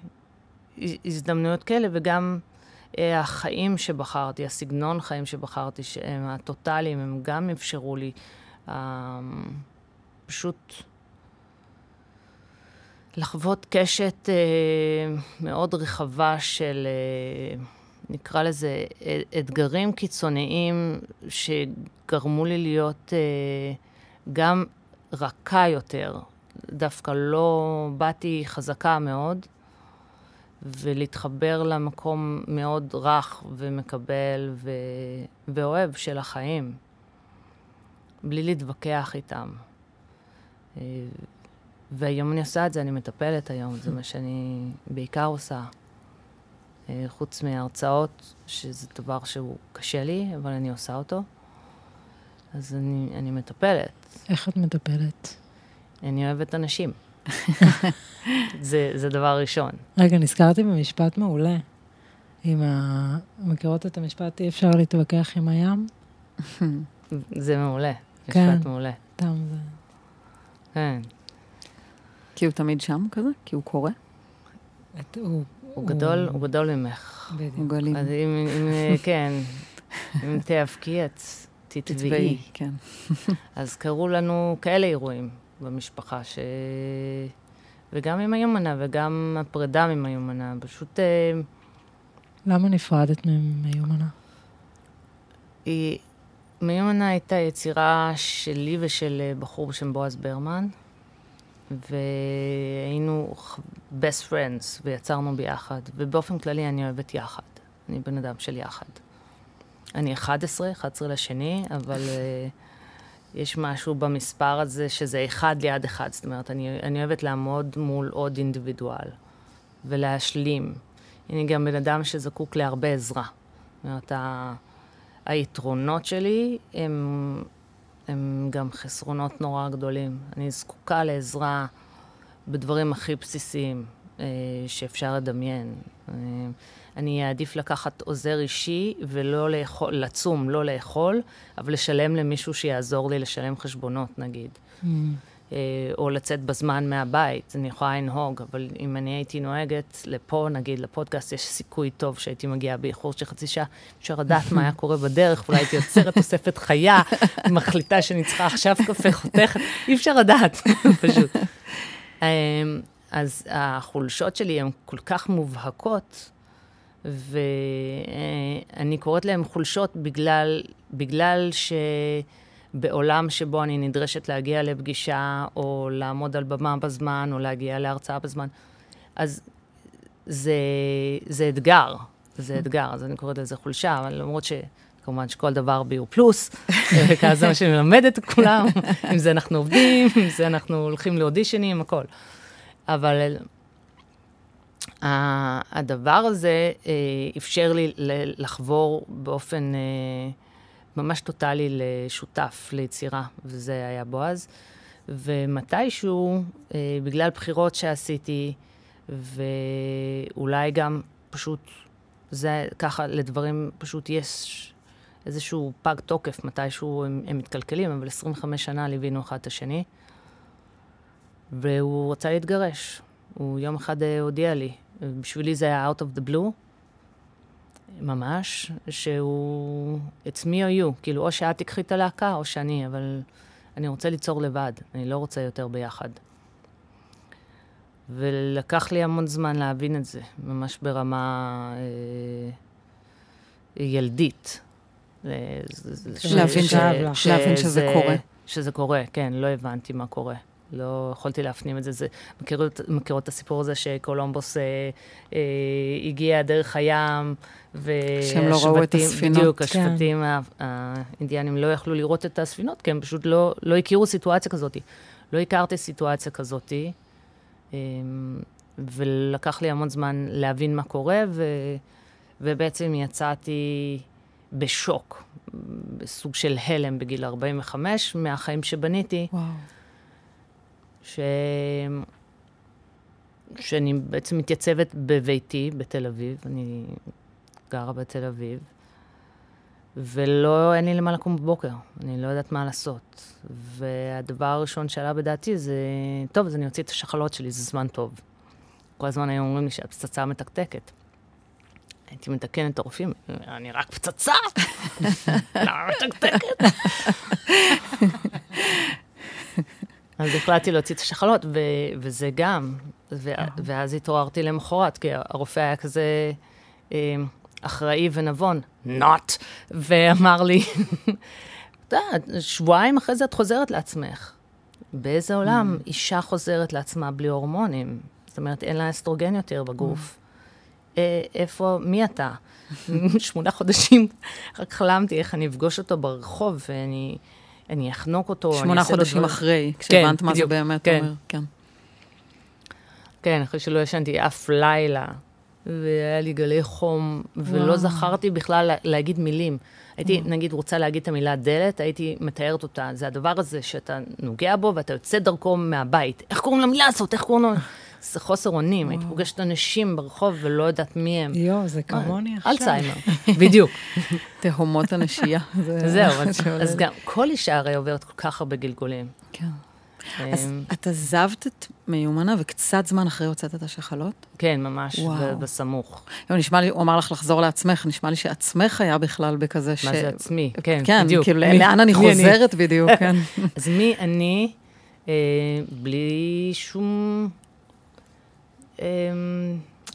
הזדמנויות כאלה, וגם אה, החיים שבחרתי, הסגנון חיים שבחרתי, שהם הטוטאליים, הם גם אפשרו לי אה, פשוט לחוות קשת אה, מאוד רחבה של, אה, נקרא לזה, אתגרים קיצוניים שגרמו לי להיות אה, גם רכה יותר. דווקא לא באתי חזקה מאוד, ולהתחבר למקום מאוד רך ומקבל ו... ואוהב של החיים, בלי להתווכח איתם. אה, והיום אני עושה את זה, אני מטפלת היום, זה מה שאני בעיקר עושה. אה, חוץ מהרצאות, שזה דבר שהוא קשה לי, אבל אני עושה אותו. אז אני, אני מטפלת. איך את מטפלת? אני אוהבת אנשים. [laughs] זה, זה דבר ראשון. רגע, נזכרתי במשפט מעולה. עם ה... מכירות את המשפט, אי אפשר להתווכח עם הים? זה מעולה. כן. משפט מעולה. תם זה... כן. כי הוא תמיד שם כזה? כי הוא קורא? את- הוא... הוא גדול, הוא גדול ממך. בדיוק. הוא גלים. אז אם, אם [laughs] כן, אם תיאבקי, את. תטבעי, כן. [laughs] אז קרו לנו כאלה אירועים במשפחה, ש... וגם עם היומנה וגם הפרידה עם היומנה, פשוט אה, למה נפרדת מיומנה? היא... מיומנה הייתה יצירה שלי ושל אה, בחור בשם בועז ברמן, והיינו best friends, ויצרנו ביחד, ובאופן כללי אני אוהבת יחד. אני בן אדם של יחד. אני 11, 11 לשני, אבל uh, יש משהו במספר הזה שזה אחד ליד אחד. זאת אומרת, אני, אני אוהבת לעמוד מול עוד אינדיבידואל ולהשלים. אני גם בן אדם שזקוק להרבה עזרה. זאת אומרת, היתרונות שלי הם, הם גם חסרונות נורא גדולים. אני זקוקה לעזרה בדברים הכי בסיסיים אה, שאפשר לדמיין. אה, אני אעדיף לקחת עוזר אישי ולא לאכול, לצום, לא לאכול, אבל לשלם למישהו שיעזור לי לשלם חשבונות, נגיד. Mm. אה, או לצאת בזמן מהבית, אני יכולה לנהוג, אבל אם אני הייתי נוהגת לפה, נגיד, לפודקאסט, יש סיכוי טוב שהייתי מגיעה באיחור של חצי שעה. אפשר לדעת מה היה [laughs] קורה בדרך, אולי הייתי יוצרת תוספת חיה, [laughs] מחליטה שאני צריכה עכשיו קפה חותכת, אי אפשר לדעת, [laughs] פשוט. אה, אז החולשות שלי הן כל כך מובהקות, ואני קוראת להן חולשות בגלל, בגלל שבעולם שבו אני נדרשת להגיע לפגישה, או לעמוד על במה בזמן, או להגיע להרצאה בזמן, אז זה, זה אתגר, זה אתגר, אז אני קוראת לזה חולשה, אבל למרות ש... כמובן שכל דבר בי הוא פלוס, [laughs] וככה זה מה שאני מלמדת את כולם, עם זה אנחנו עובדים, עם זה אנחנו הולכים לאודישנים, הכל. אבל הדבר הזה אה, אפשר לי לחבור באופן אה, ממש טוטאלי לשותף ליצירה, וזה היה בועז. ומתישהו, אה, בגלל בחירות שעשיתי, ואולי גם פשוט, זה ככה, לדברים פשוט יש איזשהו פג תוקף, מתישהו הם, הם מתקלקלים, אבל 25 שנה ליווינו אחד את השני, והוא רצה להתגרש. הוא יום אחד אה, הודיע לי, בשבילי זה היה out of the blue, ממש, שהוא, it's me or you, כאילו, או שאת תיקחי את הלהקה או שאני, אבל אני רוצה ליצור לבד, אני לא רוצה יותר ביחד. ולקח לי המון זמן להבין את זה, ממש ברמה אה, ילדית. אה, להבין שזה קורה. שזה קורה, כן, לא הבנתי מה קורה. לא יכולתי להפנים את זה. זה מכירות, מכירות את הסיפור הזה שקולומבוס אה, אה, הגיע דרך הים, והשבטים... לא ראו את הספינות. בדיוק, כן. השבטים האינדיאנים לא יכלו לראות את הספינות, כי הם פשוט לא, לא הכירו סיטואציה כזאת. לא הכרתי סיטואציה כזאת, אה, ולקח לי המון זמן להבין מה קורה, ו, ובעצם יצאתי בשוק, בסוג של הלם בגיל 45, מהחיים שבניתי. וואו. ש... שאני בעצם מתייצבת בביתי בתל אביב, אני גרה בתל אביב, ולא, אין לי למה לקום בבוקר, אני לא יודעת מה לעשות. והדבר הראשון שעלה בדעתי זה, טוב, אז אני אוציא את השחלות שלי, זה זמן טוב. כל הזמן היו אומרים לי שאת פצצה מתקתקת. הייתי מתקנת את הרופאים, אני רק פצצה, [laughs] למה מתקתקת? אז החלטתי להוציא את השחלות, ו- וזה גם, ו- ואז התעוררתי למחרת, כי הרופא היה כזה אה, אחראי ונבון, not, ואמר לי, את יודעת, שבועיים אחרי זה את חוזרת לעצמך. באיזה עולם אישה חוזרת לעצמה בלי הורמונים? זאת אומרת, אין לה אסטרוגן יותר בגוף. אה, איפה, מי אתה? [laughs] שמונה חודשים, רק חלמתי איך אני אפגוש אותו ברחוב, ואני אני אחנוק אותו. שמונה חודשים דבר... אחרי, כשהבנת כן, מה בדיוק, זה באמת כן. אומר. כן. כן, אחרי שלא ישנתי אף לילה, והיה לי גלי חום, ולא וואו. זכרתי בכלל להגיד מילים. הייתי, וואו. נגיד, רוצה להגיד את המילה דלת, הייתי מתארת אותה. זה הדבר הזה שאתה נוגע בו ואתה יוצא דרכו מהבית. איך קוראים למילה הזאת? איך קוראים לו? זה חוסר אונים. הייתי פוגשת אנשים ברחוב ולא יודעת מי הם. יואו, זה כמוני עכשיו. אלצהיימר, [laughs] בדיוק. תהומות הנשייה. [laughs] זהו, אז גם כל אישה הרי עוברת כל כך הרבה גלגולים. כן. אז אמ, את עזבת את מיומנה וקצת זמן אחרי הוצאת את השחלות? כן, ממש, בסמוך. נשמע לי, הוא אמר לך לחזור לעצמך, נשמע לי שעצמך היה בכלל בכזה ש... מה זה עצמי? כן, כן בדיוק. כאילו, לאן אני חוזרת בדיוק, כן. [laughs] אז מי אני, אה, בלי שום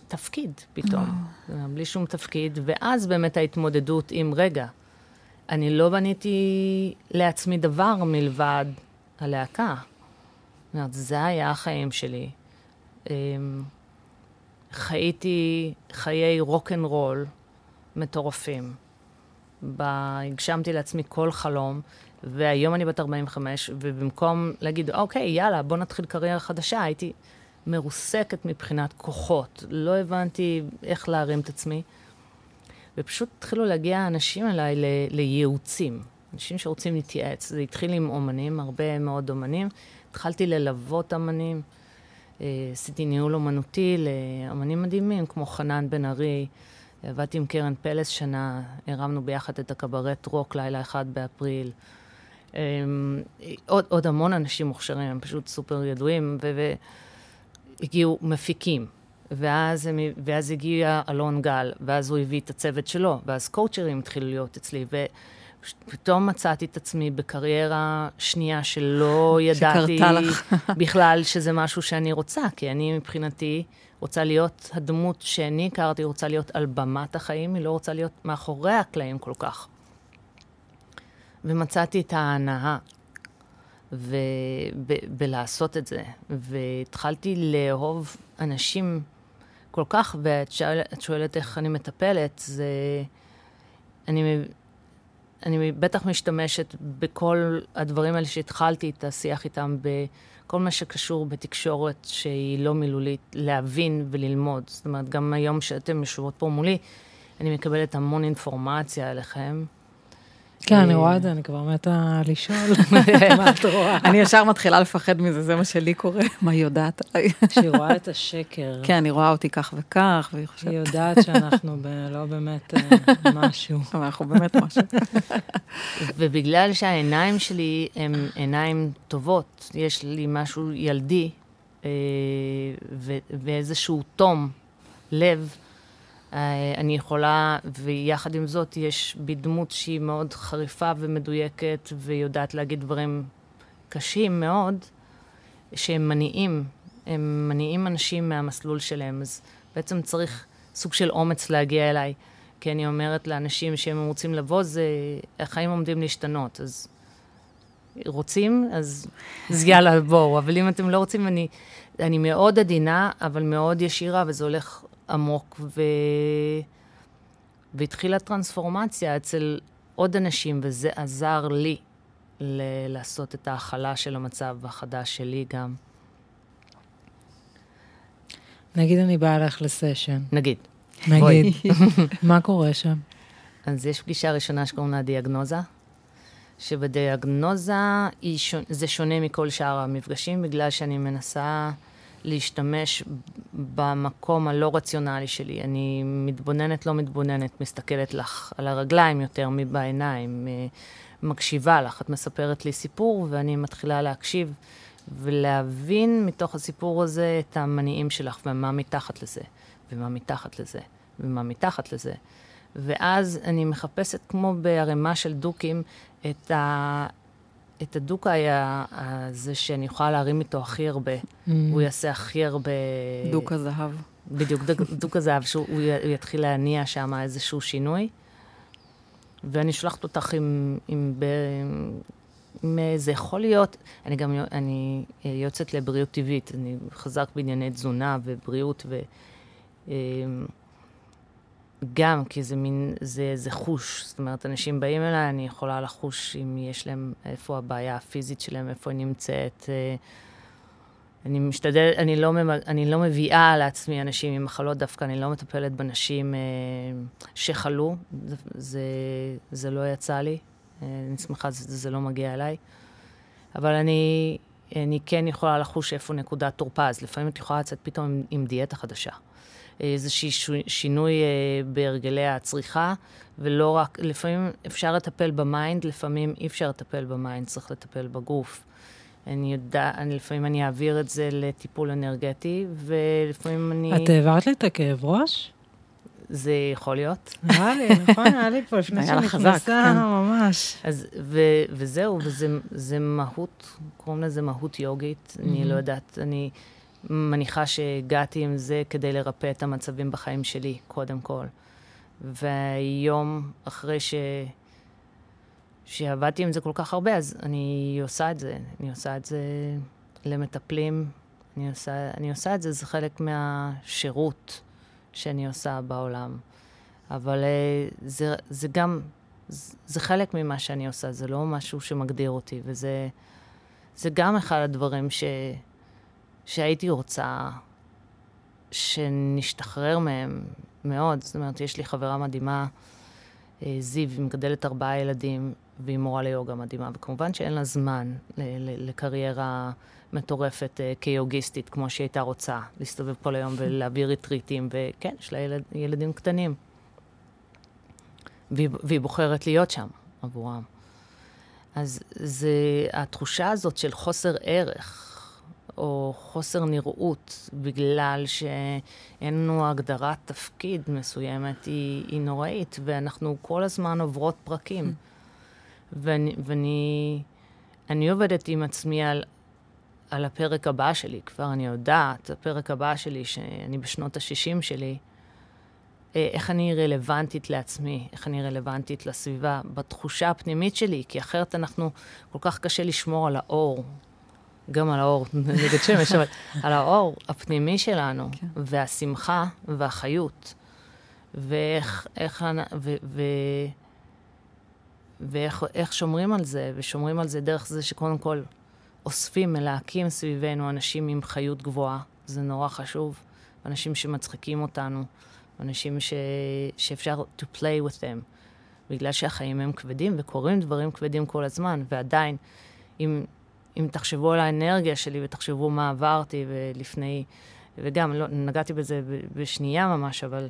תפקיד פתאום, בלי שום תפקיד, ואז באמת ההתמודדות עם, רגע, אני לא בניתי לעצמי דבר מלבד הלהקה. זאת אומרת, זה היה החיים שלי. אמ, חייתי חיי רוק אנד רול מטורפים. הגשמתי לעצמי כל חלום, והיום אני בת 45, ובמקום להגיד, אוקיי, יאללה, בוא נתחיל קריירה חדשה, הייתי מרוסקת מבחינת כוחות. לא הבנתי איך להרים את עצמי. ופשוט התחילו להגיע אנשים אליי לייעוצים. אנשים שרוצים להתייעץ. זה התחיל עם אומנים, הרבה מאוד אומנים. התחלתי ללוות אמנים, אה, עשיתי ניהול אומנותי לאמנים מדהימים, כמו חנן בן ארי. עבדתי עם קרן פלס שנה, הרמנו ביחד את הקברט רוק לילה אחד באפריל. אה, עוד, עוד המון אנשים מוכשרים, הם פשוט סופר ידועים, והגיעו מפיקים. ואז, הם, ואז הגיע אלון גל, ואז הוא הביא את הצוות שלו, ואז קואוצ'רים התחילו להיות אצלי, ו... פתאום מצאתי את עצמי בקריירה שנייה שלא ידעתי [laughs] בכלל שזה משהו שאני רוצה, כי אני מבחינתי רוצה להיות הדמות שאני הכרתי, רוצה להיות על במת החיים, היא לא רוצה להיות מאחורי הקלעים כל כך. ומצאתי את ההנאה ב- בלעשות את זה, והתחלתי לאהוב אנשים כל כך, ואת שואלת, שואלת איך אני מטפלת, זה... אני אני בטח משתמשת בכל הדברים האלה שהתחלתי את השיח איתם, בכל מה שקשור בתקשורת שהיא לא מילולית, להבין וללמוד. זאת אומרת, גם היום שאתם יושבות פה מולי, אני מקבלת המון אינפורמציה עליכם. כן, אני רואה את זה, אני כבר מתה לשאול [laughs] מה את רואה. אני ישר מתחילה לפחד מזה, זה מה שלי קורה, [laughs] מה היא יודעת עליי. שהיא רואה את השקר. [laughs] כן, היא רואה אותי כך וכך, והיא חושבת... היא יודעת שאנחנו לא באמת אה, משהו. אנחנו באמת משהו. ובגלל שהעיניים שלי הן עיניים טובות, יש לי משהו ילדי, אה, ואיזשהו תום לב, אה, אני יכולה, ויחד עם זאת יש בי דמות שהיא מאוד חריפה ומדויקת, ויודעת להגיד דברים קשים מאוד, שהם מניעים, הם מניעים אנשים מהמסלול שלהם. אז בעצם צריך סוג של אומץ להגיע אליי. כי אני אומרת לאנשים שהם רוצים לבוא, זה, החיים עומדים להשתנות. אז רוצים, אז, אז יאללה, בואו. אבל אם אתם לא רוצים, אני, אני מאוד עדינה, אבל מאוד ישירה, וזה הולך עמוק, ו... והתחילה טרנספורמציה אצל עוד אנשים, וזה עזר לי ל- לעשות את ההכלה של המצב החדש שלי גם. נגיד אני באה לך לסשן. נגיד. נגיד. [laughs] מה קורה שם? אז יש פגישה ראשונה שקוראים לה דיאגנוזה, שבדיאגנוזה שונה, זה שונה מכל שאר המפגשים, בגלל שאני מנסה להשתמש במקום הלא רציונלי שלי. אני מתבוננת, לא מתבוננת, מסתכלת לך על הרגליים יותר מבעיניים, אה, מקשיבה לך. את מספרת לי סיפור ואני מתחילה להקשיב ולהבין מתוך הסיפור הזה את המניעים שלך ומה מתחת לזה, ומה מתחת לזה, ומה מתחת לזה. ואז אני מחפשת, כמו בערימה של דוקים, את, ה, את הדוקה היה זה שאני יכולה להרים איתו הכי הרבה. Mm. הוא יעשה הכי הרבה... דוק הזהב. בדיוק, דוק הזהב, שהוא יתחיל להניע שם איזשהו שינוי. ואני שולחת אותך עם, עם, ב, עם זה יכול להיות, אני גם, אני יוצאת לבריאות טבעית, אני חזק בענייני תזונה ובריאות, ו... אמ, גם, כי זה מין, זה, זה חוש. זאת אומרת, אנשים באים אליי, אני יכולה לחוש אם יש להם, איפה הבעיה הפיזית שלהם, איפה היא נמצאת. אה, אני משתדלת, אני לא, אני לא מביאה לעצמי אנשים עם מחלות, דווקא אני לא מטפלת בנשים אה, שחלו, זה, זה, לא יצא לי, אה, אני שמחה, זה, זה לא מגיע אליי. אבל אני, אני כן יכולה לחוש איפה נקודת תורפז. לפעמים את יכולה לצאת פתאום עם, עם דיאטה חדשה. איזשהו שינוי אה, בהרגלי הצריכה, ולא רק, לפעמים אפשר לטפל ב mind, לפעמים אי אפשר לטפל ב mind, צריך לטפל בגוף. אני יודע, אני, לפעמים אני אעביר את זה לטיפול אנרגטי, ולפעמים אני... את העברת לי את הכאב ראש? זה יכול להיות. היה לי, [laughs] נכון, היה לי פה לפני שנכנסה, כן. ממש. אז, ו, וזהו, וזה מהות, קוראים לזה מהות יוגית. אני לא יודעת, אני מניחה שהגעתי עם זה כדי לרפא את המצבים בחיים שלי, קודם כל. והיום, אחרי ש... שעבדתי עם זה כל כך הרבה, אז אני עושה את זה. אני עושה את זה למטפלים, אני עושה, אני עושה את זה, זה חלק מהשירות שאני עושה בעולם. אבל אה, זה, זה גם, זה חלק ממה שאני עושה, זה לא משהו שמגדיר אותי, וזה זה גם אחד הדברים ש, שהייתי רוצה שנשתחרר מהם מאוד. זאת אומרת, יש לי חברה מדהימה, אה, זיו, היא מגדלת ארבעה ילדים, והיא מורה ליוגה מדהימה, וכמובן שאין לה זמן לקריירה מטורפת uh, כיוגיסטית, כמו שהיא הייתה רוצה, להסתובב כל היום ולהביא ריטריטים, וכן, יש לה ילד, ילדים קטנים. והיא, והיא בוחרת להיות שם עבורם. אז זה התחושה הזאת של חוסר ערך, או חוסר נראות, בגלל שאין לנו הגדרת תפקיד מסוימת, היא, היא נוראית, ואנחנו כל הזמן עוברות פרקים. ואני, ואני אני עובדת עם עצמי על, על הפרק הבא שלי, כבר אני יודעת, הפרק הבא שלי, שאני בשנות ה-60 שלי, אה, איך אני רלוונטית לעצמי, איך אני רלוונטית לסביבה, בתחושה הפנימית שלי, כי אחרת אנחנו, כל כך קשה לשמור על האור, גם על האור [laughs] נגד שמש, אבל [laughs] על האור הפנימי שלנו, כן. והשמחה והחיות, ואיך, איך, ו, ו, ואיך שומרים על זה, ושומרים על זה דרך זה שקודם כל אוספים, מלהקים סביבנו אנשים עם חיות גבוהה, זה נורא חשוב. אנשים שמצחיקים אותנו, אנשים ש... שאפשר to play with them, בגלל שהחיים הם כבדים וקורים דברים כבדים כל הזמן, ועדיין, אם, אם תחשבו על האנרגיה שלי ותחשבו מה עברתי ולפני, וגם, לא, נגעתי בזה בשנייה ממש, אבל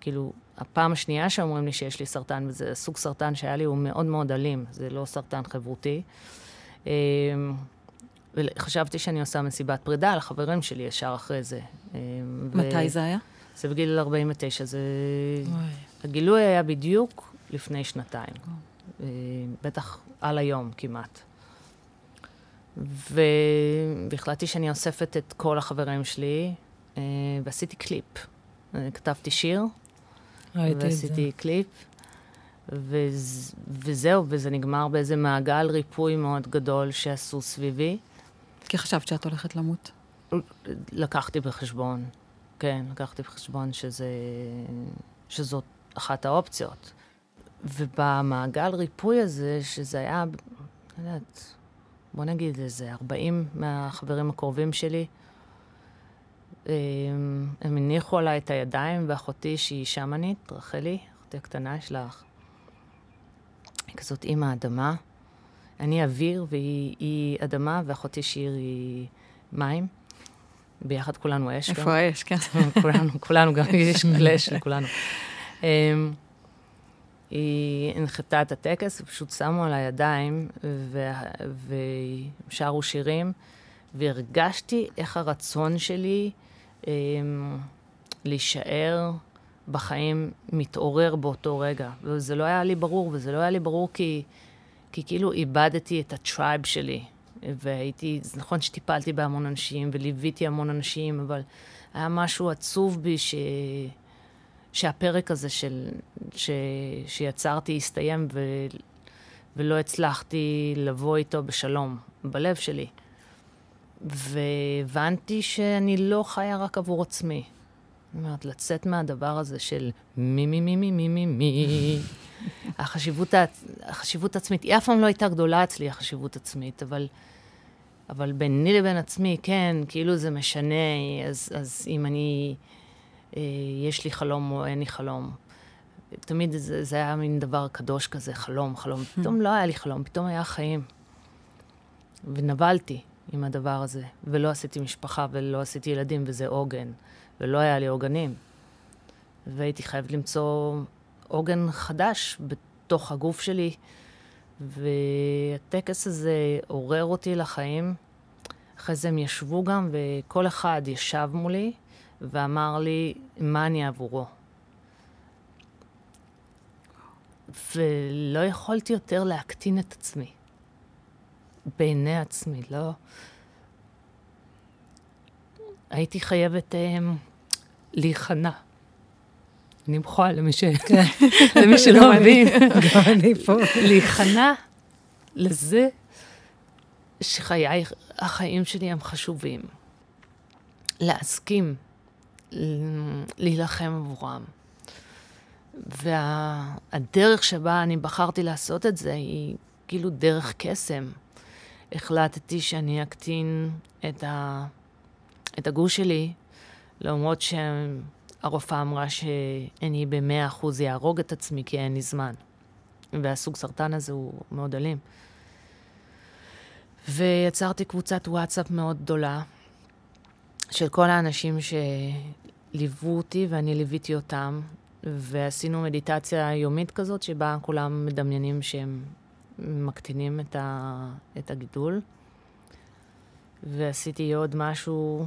כאילו, הפעם השנייה שאומרים לי שיש לי סרטן, וזה סוג סרטן שהיה לי, הוא מאוד מאוד אלים, זה לא סרטן חברותי. אמ, וחשבתי שאני עושה מסיבת פרידה לחברים שלי ישר אחרי זה. אמ, מתי ו... זה היה? זה בגיל 49, זה... אוי. הגילוי היה בדיוק לפני שנתיים. אוי. אמ, בטח על היום כמעט. והחלטתי שאני אוספת את כל החברים שלי, ועשיתי קליפ. כתבתי שיר, ועשיתי קליפ, וז, וזהו, וזה נגמר באיזה מעגל ריפוי מאוד גדול שעשו סביבי. כי חשבת שאת הולכת למות? לקחתי בחשבון, כן, לקחתי בחשבון שזה, שזאת אחת האופציות. ובמעגל ריפוי הזה, שזה היה, אני יודעת, בוא נגיד איזה 40 מהחברים הקרובים שלי, אמ, הם הניחו עליי את הידיים, ואחותי, שהיא שמנית, רחלי, אחותי הקטנה, יש לך. היא כזאת אימא אדמה. אני אוויר והיא אדמה, ואחותי שיר היא מים. ביחד כולנו אש. איפה האש, כן. כולנו, כולנו גם יש אש לכולנו. [laughs] היא הנחתה את הטקס, ופשוט שמו על הידיים, ושרו שירים, והרגשתי איך הרצון שלי אמ, להישאר בחיים מתעורר באותו רגע. וזה לא היה לי ברור, וזה לא היה לי ברור כי, כי כאילו איבדתי את ה tribe שלי. והייתי, זה נכון שטיפלתי בהמון אנשים וליוויתי המון אנשים, אבל היה משהו עצוב בי ש... שהפרק הזה של... ש... שיצרתי הסתיים ו... ולא הצלחתי לבוא איתו בשלום, בלב שלי. והבנתי שאני לא חיה רק עבור עצמי. אני אומרת, לצאת מהדבר הזה של מי, מי, מי, מי, מי, מי, מי. [laughs] החשיבות, החשיבות עצמית, היא אף פעם לא הייתה גדולה אצלי, החשיבות עצמית, אבל, אבל ביני לבין עצמי, כן, כאילו זה משנה, אז, אז אם אני, יש לי חלום או אין לי חלום. תמיד זה, זה היה מין דבר קדוש כזה, חלום, חלום. [laughs] פתאום לא היה לי חלום, פתאום היה חיים. ונבלתי עם הדבר הזה, ולא עשיתי משפחה ולא עשיתי ילדים, וזה עוגן, ולא היה לי עוגנים. והייתי חייבת למצוא עוגן חדש בתוך הגוף שלי, והטקס הזה עורר אותי לחיים. אחרי זה הם ישבו גם, וכל אחד ישב מולי ואמר לי מה אני עבורו. ולא יכולתי יותר להקטין את עצמי. בעיני עצמי, לא... הייתי חייבת אה, להיכנע. אני מכוחה למי, ש... כן. למי שלא [laughs] מבין. גם אני פה. להיכנע לזה שחיי, החיים שלי הם חשובים. להסכים להילחם עבורם. והדרך שבה אני בחרתי לעשות את זה היא כאילו דרך קסם. החלטתי שאני אקטין את, ה... את הגוש שלי, למרות שהרופאה אמרה שאני במאה אחוז יהרוג את עצמי כי אין לי זמן. והסוג סרטן הזה הוא מאוד אלים. ויצרתי קבוצת וואטסאפ מאוד גדולה של כל האנשים שליוו אותי ואני ליוויתי אותם, ועשינו מדיטציה יומית כזאת, שבה כולם מדמיינים שהם מקטינים את, ה, את הגידול. ועשיתי עוד משהו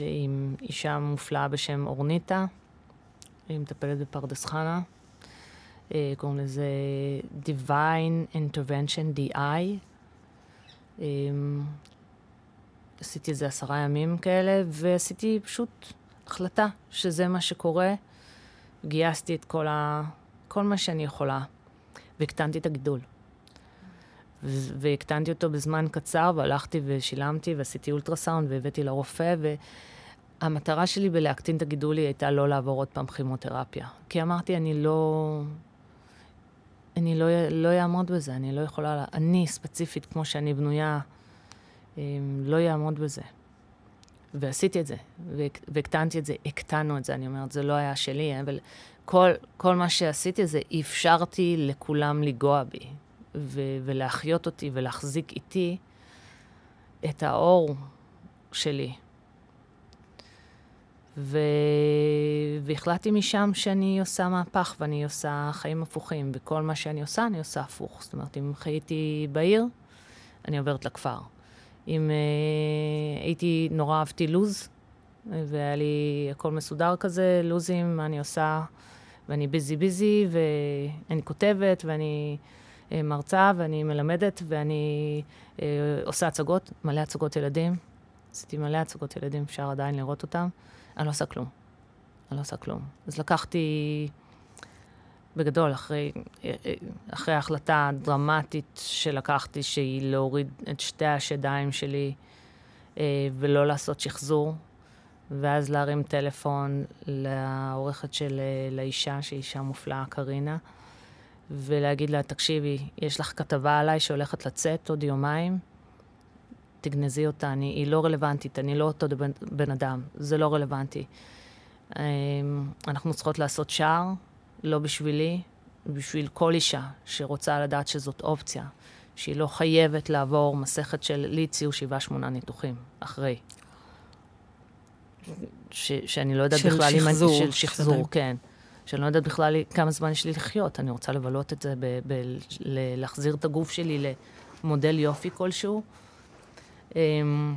עם אישה מופלאה בשם אורניטה, היא מטפלת בפרדס חנה. אה, קוראים לזה Divine Intervention DI. אמ, עשיתי איזה עשרה ימים כאלה, ועשיתי פשוט החלטה שזה מה שקורה. גייסתי את כל, ה... כל מה שאני יכולה, והקטנתי את הגידול. והקטנתי אותו בזמן קצר, והלכתי ושילמתי, ועשיתי אולטרסאונד, והבאתי לרופא, והמטרה שלי בלהקטין את הגידול היא הייתה לא לעבור עוד פעם כימותרפיה. כי אמרתי, אני לא... אני לא, לא אעמוד בזה, אני לא יכולה... אני ספציפית, כמו שאני בנויה, אמ, לא אעמוד בזה. ועשיתי את זה, והקטנתי את זה, הקטנו את זה, אני אומרת, זה לא היה שלי, אבל כל, כל מה שעשיתי זה אפשרתי לכולם לגוע בי, ו- ולהחיות אותי ולהחזיק איתי את האור שלי. ו... והחלטתי משם שאני עושה מהפך ואני עושה חיים הפוכים. וכל מה שאני עושה, אני עושה הפוך. זאת אומרת, אם חייתי בעיר, אני עוברת לכפר. אם uh, הייתי, נורא אהבתי לוז, והיה לי הכל מסודר כזה, לוזים, מה אני עושה, ואני ביזי ביזי, ואני כותבת, ואני uh, מרצה, ואני מלמדת, ואני uh, עושה הצגות, מלא הצגות ילדים. עשיתי מלא הצגות ילדים, אפשר עדיין לראות אותם. אני לא עושה כלום. אני לא עושה כלום. אז לקחתי, בגדול, אחרי, אחרי ההחלטה הדרמטית שלקחתי, שהיא להוריד את שתי השדיים שלי אה, ולא לעשות שחזור, ואז להרים טלפון לעורכת של, אה, לאישה, שהיא אישה מופלאה, קרינה, ולהגיד לה, תקשיבי, יש לך כתבה עליי שהולכת לצאת עוד יומיים, תגנזי אותה, אני, היא לא רלוונטית, אני לא אותו בן, בן אדם, זה לא רלוונטי. אנחנו צריכות לעשות שער, לא בשבילי, בשביל כל אישה שרוצה לדעת שזאת אופציה, שהיא לא חייבת לעבור מסכת של, לי הציעו שבעה, שמונה ניתוחים אחרי. ש, שאני לא יודעת בכלל אם אני... של שחזור, שחזור, כן. שאני לא יודעת בכלל כמה זמן יש לי לחיות. אני רוצה לבלות את זה, ב, ב, ל, להחזיר את הגוף שלי למודל יופי כלשהו. אמ,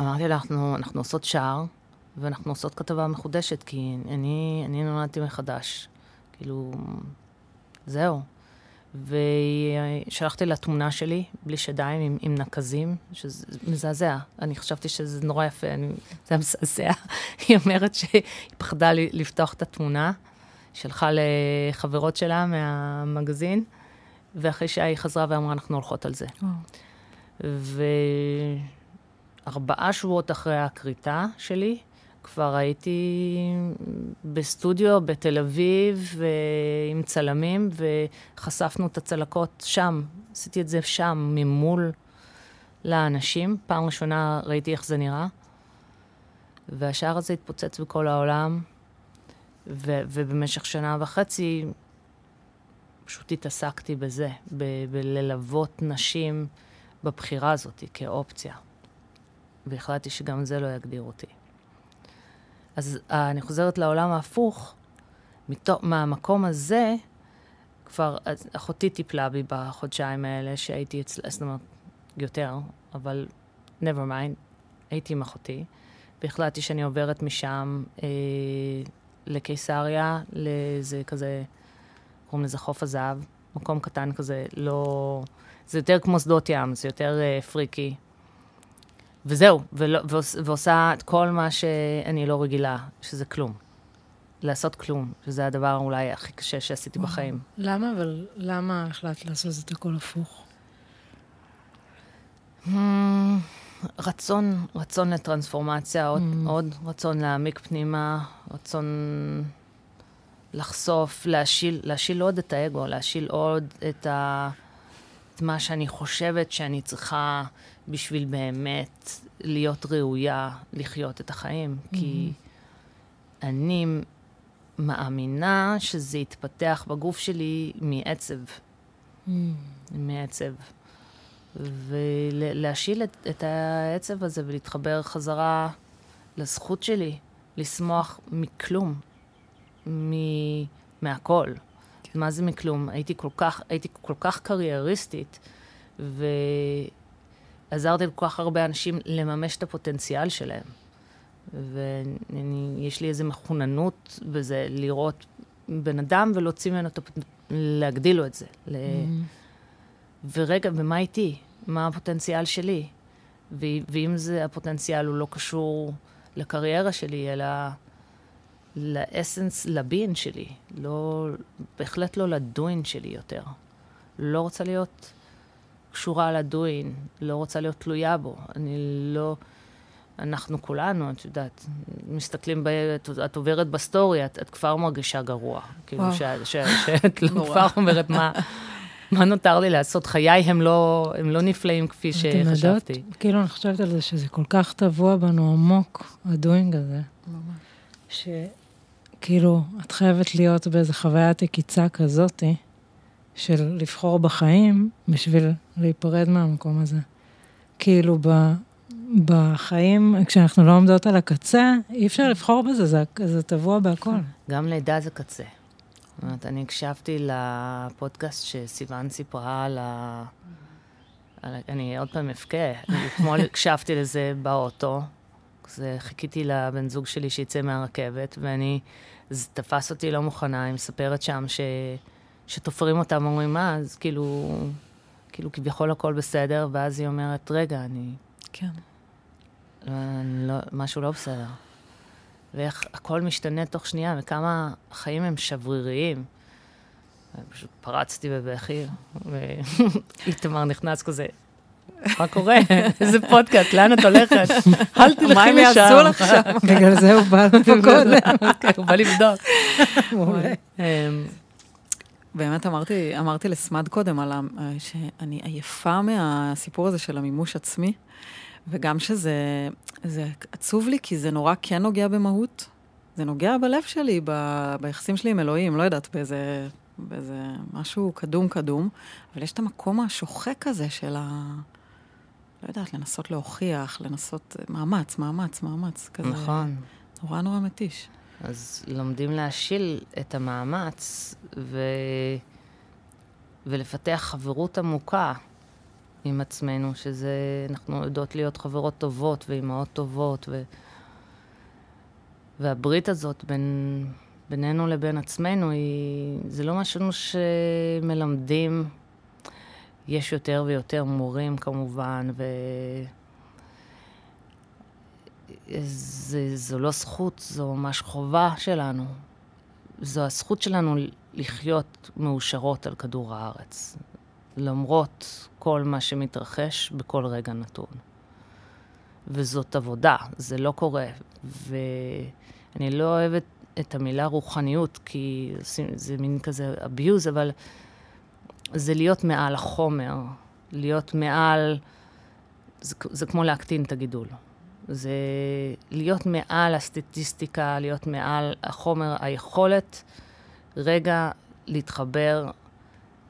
אמרתי לה, אנחנו, אנחנו עושות שער, ואנחנו עושות כתבה מחודשת, כי אני, אני נולדתי מחדש. כאילו, זהו. ושלחתי לה תמונה שלי, בלי שדיים, עם, עם נקזים, שזה מזעזע. אני חשבתי שזה נורא יפה, אני, זה היה מזעזע. [laughs] היא אומרת שהיא פחדה לפתוח את התמונה, שלחה לחברות שלה מהמגזין, ואחרי שהיא חזרה ואמרה, אנחנו הולכות על זה. וארבעה שבועות אחרי הכריתה שלי, כבר הייתי בסטודיו בתל אביב עם צלמים, וחשפנו את הצלקות שם. עשיתי את זה שם, ממול לאנשים. פעם ראשונה ראיתי איך זה נראה. והשער הזה התפוצץ בכל העולם, ו- ובמשך שנה וחצי פשוט התעסקתי בזה, ב- בללוות נשים בבחירה הזאת כאופציה. והחלטתי שגם זה לא יגדיר אותי. אז אה, אני חוזרת לעולם ההפוך, מהמקום הזה, כבר אחותי טיפלה בי בחודשיים האלה שהייתי אצלה, זאת אומרת, יותר, אבל never mind, הייתי עם אחותי, והחלטתי שאני עוברת משם אה, לקיסריה, לאיזה כזה, קוראים לזה חוף הזהב, מקום קטן כזה, לא... זה יותר כמו שדות ים, זה יותר אה, פריקי. וזהו, ולא, ועוש, ועושה את כל מה שאני לא רגילה, שזה כלום. לעשות כלום, שזה הדבר אולי הכי קשה שעשיתי וואו. בחיים. למה, אבל למה החלטת לעשות את הכל הפוך? Hmm, רצון, רצון לטרנספורמציה, עוד, mm. עוד רצון להעמיק פנימה, רצון לחשוף, להשיל, להשיל עוד את האגו, להשיל עוד את, ה, את מה שאני חושבת שאני צריכה בשביל באמת להיות ראויה לחיות את החיים. Mm-hmm. כי אני מאמינה שזה יתפתח בגוף שלי מעצב. Mm. מעצב. ולהשיל את, את העצב הזה ולהתחבר חזרה לזכות שלי, לשמוח מכלום, מ, מהכל. מה זה מכלום? הייתי כל כך, הייתי כל כך קרייריסטית, ועזרתי לכל כך הרבה אנשים לממש את הפוטנציאל שלהם. ויש לי איזו מחוננות בזה, לראות בן אדם ולהוציא ממנו, את הפ... להגדיל לו את זה. Mm-hmm. ורגע, ומה איתי? מה הפוטנציאל שלי? ו- ואם זה הפוטנציאל הוא לא קשור לקריירה שלי, אלא לאסנס, לבין שלי, לא, בהחלט לא לדוין שלי יותר. לא רוצה להיות קשורה לדוין, לא רוצה להיות תלויה בו. אני לא... אנחנו כולנו, את יודעת, מסתכלים, ב... את עוברת בסטורי, את, את כבר מרגישה גרוע. כאילו, שאת [laughs] לא כבר אומרת מה... מה נותר לי לעשות? חיי הם לא, הם לא נפלאים כפי שחשבתי. יודעות, כאילו, אני חושבת על זה שזה כל כך טבוע בנו עמוק, הדוינג הזה. ממש. שכאילו, את חייבת להיות באיזה חוויית עקיצה כזאתי, של לבחור בחיים בשביל להיפרד מהמקום הזה. כאילו, ב, בחיים, כשאנחנו לא עומדות על הקצה, אי אפשר לבחור בזה, זה, זה טבוע בהכל. גם לידה זה קצה. זאת אומרת, אני הקשבתי לפודקאסט שסיוון סיפרה על ה... על... אני עוד פעם אבכה. אתמול [laughs] הקשבתי לזה באוטו. אז חיכיתי לבן זוג שלי שיצא מהרכבת, ואני... זה תפס אותי לא מוכנה, היא מספרת שם ש... שתופרים אותם, אומרים, מה, אז כאילו... כאילו כביכול הכל בסדר, ואז היא אומרת, רגע, אני... כן. אני לא, משהו לא בסדר. ואיך הכל משתנה תוך שנייה, וכמה החיים הם שבריריים. פשוט פרצתי בבכי, ואיתמר [laughs] נכנס כזה, מה קורה? איזה פודקאסט, לאן את הולכת? אל תלכי לשם. מה הם יעשו לך שם? בגלל זה הוא בא לפה קודם. הוא בא לבדוק. אמ, באמת אמרתי, אמרתי לסמד קודם על שאני עייפה מהסיפור הזה של המימוש עצמי. וגם שזה זה עצוב לי, כי זה נורא כן נוגע במהות. זה נוגע בלב שלי, ב, ביחסים שלי עם אלוהים, לא יודעת, באיזה, באיזה משהו קדום קדום, אבל יש את המקום השוחק הזה של ה... לא יודעת, לנסות להוכיח, לנסות... מאמץ, מאמץ, מאמץ, כזה. נכון. נורא נורא מתיש. אז לומדים להשיל את המאמץ ו... ולפתח חברות עמוקה. עם עצמנו, שזה, אנחנו יודעות להיות חברות טובות ואימהות טובות, ו... והברית הזאת בין, בינינו לבין עצמנו, היא, זה לא משהו שמלמדים. יש יותר ויותר מורים כמובן, ו... זה, זו לא זכות, זו ממש חובה שלנו. זו הזכות שלנו לחיות מאושרות על כדור הארץ. למרות כל מה שמתרחש בכל רגע נתון. וזאת עבודה, זה לא קורה. ואני לא אוהבת את המילה רוחניות, כי זה, מין כזה abuse, אבל זה להיות מעל החומר, להיות מעל, זה, זה כמו להקטין את הגידול. זה להיות מעל הסטטיסטיקה, להיות מעל החומר, היכולת רגע להתחבר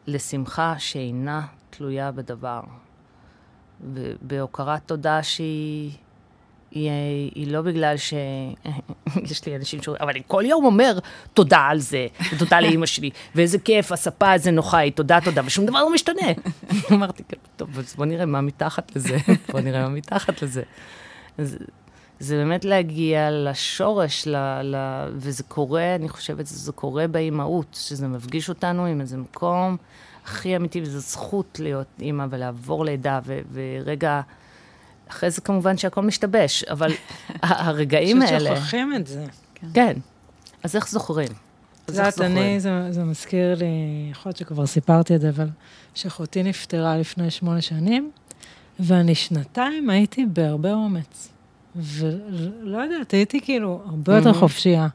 לשמחה שאינה תלויה בדבר. בהוקרת תודה שהיא היא, היא לא בגלל ש... [laughs] יש לי אנשים שאומרים, אבל אני כל יום אומר תודה על זה, ותודה לאימא שלי, ואיזה כיף, הספה איזה נוחה היא, תודה, תודה, ושום דבר לא משתנה. [laughs] אמרתי, טוב, אז בוא נראה מה מתחת לזה, [laughs] בוא נראה מה מתחת לזה. אז, זה באמת להגיע לשורש, ל, ל, וזה קורה, אני חושבת שזה קורה באימהות, שזה מפגיש אותנו עם איזה מקום הכי אמיתי, וזו זכות להיות אימא ולעבור לידה, ורגע... אחרי זה כמובן שהכל משתבש, אבל [laughs] הרגעים האלה... פשוט שוכחים את זה. כן. אז איך זוכרים? את יודעת, אני, זה, זה מזכיר לי, יכול להיות שכבר סיפרתי את זה, אבל שאחותי נפטרה לפני שמונה שנים, ואני שנתיים הייתי בהרבה אומץ. ולא יודעת, הייתי כאילו הרבה יותר חופשייה.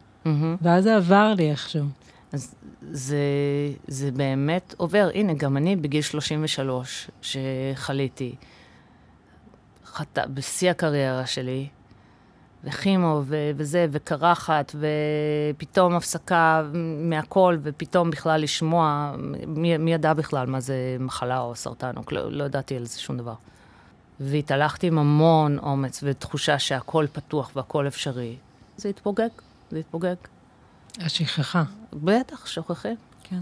ואז זה עבר לי איכשהו. אז זה, זה באמת עובר. הנה, גם אני בגיל 33, שחליתי. חטא, בשיא הקריירה שלי, וכימו ו- וזה, וקרחת, ופתאום הפסקה מהכל, ופתאום בכלל לשמוע, מי, מי ידע בכלל מה זה מחלה או סרטן, או לא, לא ידעתי על זה שום דבר. והתהלכתי עם המון אומץ ותחושה שהכל פתוח והכל אפשרי. זה התפוגג, זה התפוגג. השכחה. בטח, שוכחים. כן.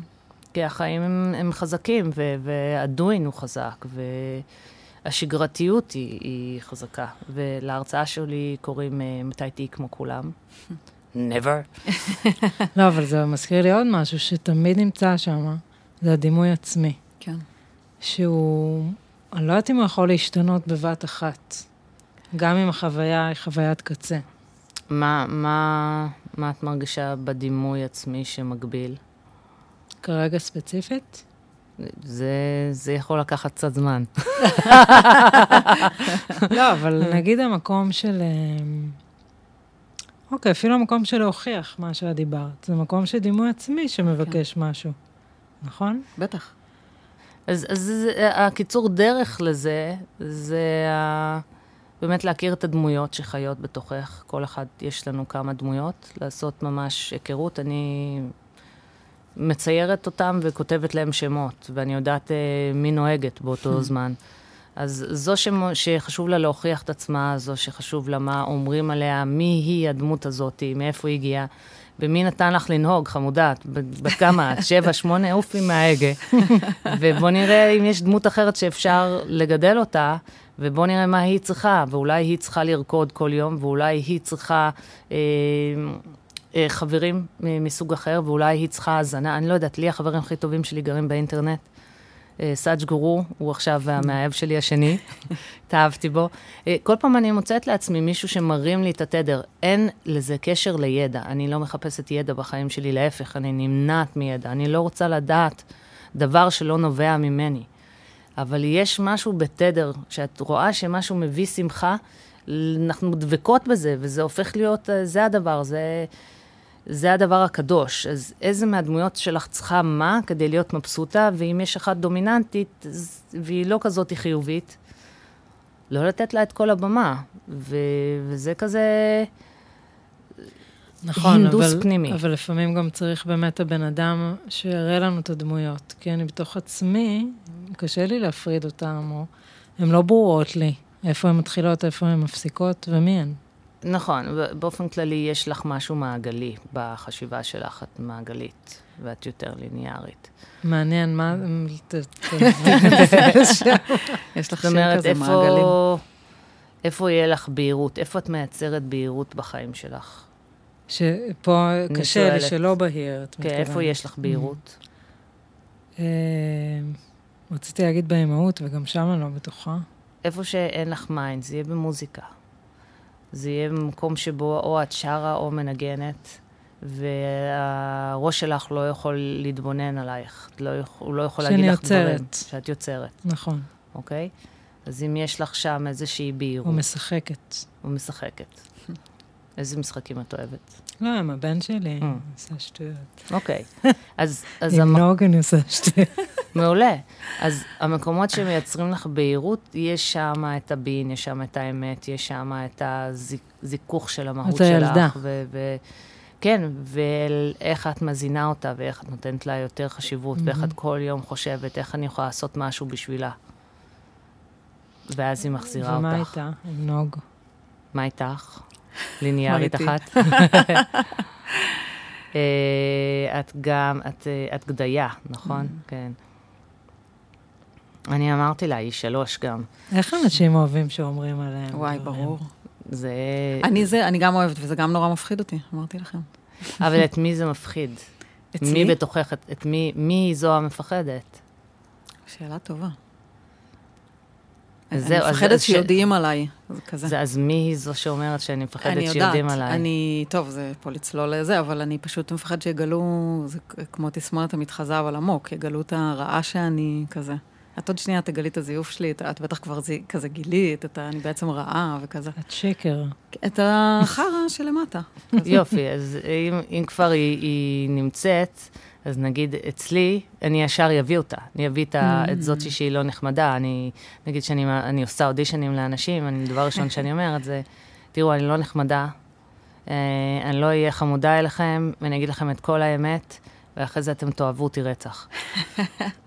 כי החיים הם, הם חזקים, והדוין הוא חזק, ו... השגרתיות היא, היא חזקה. ולהרצאה שלי קוראים אה, מתי תהיי כמו כולם. never. [laughs] לא, אבל זה מזכיר לי עוד משהו שתמיד נמצא שם, זה הדימוי עצמי. כן. שהוא, אני לא יודעת אם הוא יכול להשתנות בבת אחת, גם אם החוויה היא חוויית קצה. מה, מה, מה את מרגישה בדימוי עצמי שמגביל? כרגע ספציפית? זה, זה יכול לקחת קצת זמן. לא, אבל נגיד המקום של... אה, אוקיי, אפילו המקום של להוכיח מה שאת דיברת. זה מקום של דימוי עצמי שמבקש כן. משהו, נכון? בטח. אז, אז זה, הקיצור דרך לזה, זה ה... באמת להכיר את הדמויות שחיות בתוכך. כל אחד, יש לנו כמה דמויות, לעשות ממש היכרות. אני מציירת אותם וכותבת להם שמות, ואני יודעת אה, מי נוהגת באותו זמן. אז זו ש... שחשוב לה להוכיח את עצמה, זו שחשוב לה מה אומרים עליה, מי היא הדמות הזאת, מאיפה היא הגיעה, ומי נתן לך לנהוג, חמודה, בת כמה את? [laughs] שבע, שמונה, עופי מההגה. ובוא נראה אם יש דמות אחרת שאפשר לגדל אותה, ובוא נראה מה היא צריכה, ואולי היא צריכה לרקוד כל יום, ואולי היא צריכה... אה, חברים מסוג אחר, ואולי היא צריכה האזנה, אני לא יודעת, לי החברים הכי טובים שלי גרים באינטרנט. אה, סאג' גורו, הוא עכשיו המאהב שלי השני, [laughs] התאהבתי בו. אה, כל פעם אני מוצאת לעצמי מישהו שמרים לי את התדר. אין לזה קשר לידע. אני לא מחפשת ידע בחיים שלי, להפך, אני נמנעת מידע. אני לא רוצה לדעת דבר שלא נובע ממני. אבל יש משהו בתדר, שאת רואה שמשהו מביא שמחה, אנחנו דבקות בזה, וזה הופך להיות, זה הדבר, זה... זה הדבר הקדוש. אז איזה מהדמויות שלך צריכה מה כדי להיות מבסוטה, ואם יש אחת דומיננטית והיא לא כזאת חיובית, לא לתת לה את כל הבמה. ו- וזה כזה... נכון, הינדוס אבל, פנימי. אבל לפעמים גם צריך באמת הבן אדם שיראה לנו את הדמויות. כי אני בתוך עצמי, קשה לי להפריד אותם, או הן לא ברורות לי. איפה הן מתחילות, איפה הן מפסיקות, ומי הן. נכון, באופן כללי יש לך משהו מעגלי בחשיבה שלך, את מעגלית, ואת יותר ליניארית. מעניין, מה... יש לך שם כזה מעגלים. איפה יהיה לך בהירות? איפה את מייצרת בהירות בחיים שלך? שפה קשה לי שלא בהיר, את מתכוונת. כן, איפה יש לך בהירות? אה, רציתי להגיד באימהות, וגם שם אני לא בטוחה. איפה שאין לך mind, זה יהיה במוזיקה. זה יהיה במקום שבו או את שרה או מנגנת, והראש שלך לא יכול להתבונן עלייך. לא, הוא לא יכול להגיד לך יוצרת. דברים. שאת יוצרת. נכון. אוקיי? אז אם יש לך שם איזושהי בהירות, או משחקת. או משחקת. [laughs] איזה משחקים את אוהבת? לא, עם הבן שלי, Mm. עושה שטויות. אוקיי. [laughs] אז, אז עם המ... נוג אני עושה שטויות. מעולה. אז המקומות שמייצרים לך בהירות, יש שם את הבין, יש שם את האמת, יש שם את הזיכוך של המהות הילדה. שלך. ו- כן, ואיך את מזינה אותה, ואיך את נותנת לה יותר חשיבות, ואיך את כל יום חושבת, איך אני יכולה לעשות משהו בשבילה. ואז היא מחזירה ומה אותך. איתה? עם נוג. מה איתך? ליניארית? אחת? [laughs] אה, את גם, את, אה, את גדיה, נכון? כן. אני אמרתי לה, היא שלוש גם. איך אנשים אוהבים שאומרים עליהם? וואי? ברור. זה... אני זה, אני גם אוהבת, וזה גם נורא מפחיד אותי, אמרתי לכם. אבל את מי זה מפחיד? אצלי? מי בתוכך, את, מי, מי זו המפחדת? שאלה טובה. אני מפחדת ש- שיודעים עליי, זה כזה. זה, אז מי היא זו שאומרת שאני אני מפחדת יודעת, שיודעים עליי? אני, טוב, זה פה לצלול לזה, אבל אני פשוט מפחד שיגלו, זה כמו תסמונת המתחזה, אבל עמוק, יגלו את הרעה שאני כזה. את עוד שנייה תגלי את הזיוף שלי, את, את בטח כבר זי, כזה גילית, את אני בעצם רעה וכזה. את שקר. את החרא שלמטה. [laughs] יופי, אז אם, אם כבר היא, היא נמצאת, אז נגיד אצלי, אני ישר אביא אותה. אני אביא את, ה, את זאת שהיא לא נחמדה. אני, נגיד שאני אני עושה אודישנים לאנשים, אני, דבר ראשון שאני אומרת זה, תראו, אני לא נחמדה, אה, אני לא אהיה חמודה אליכם, ואני אגיד לכם את כל האמת, ואחרי זה אתם תאהבו אותי רצח. [laughs]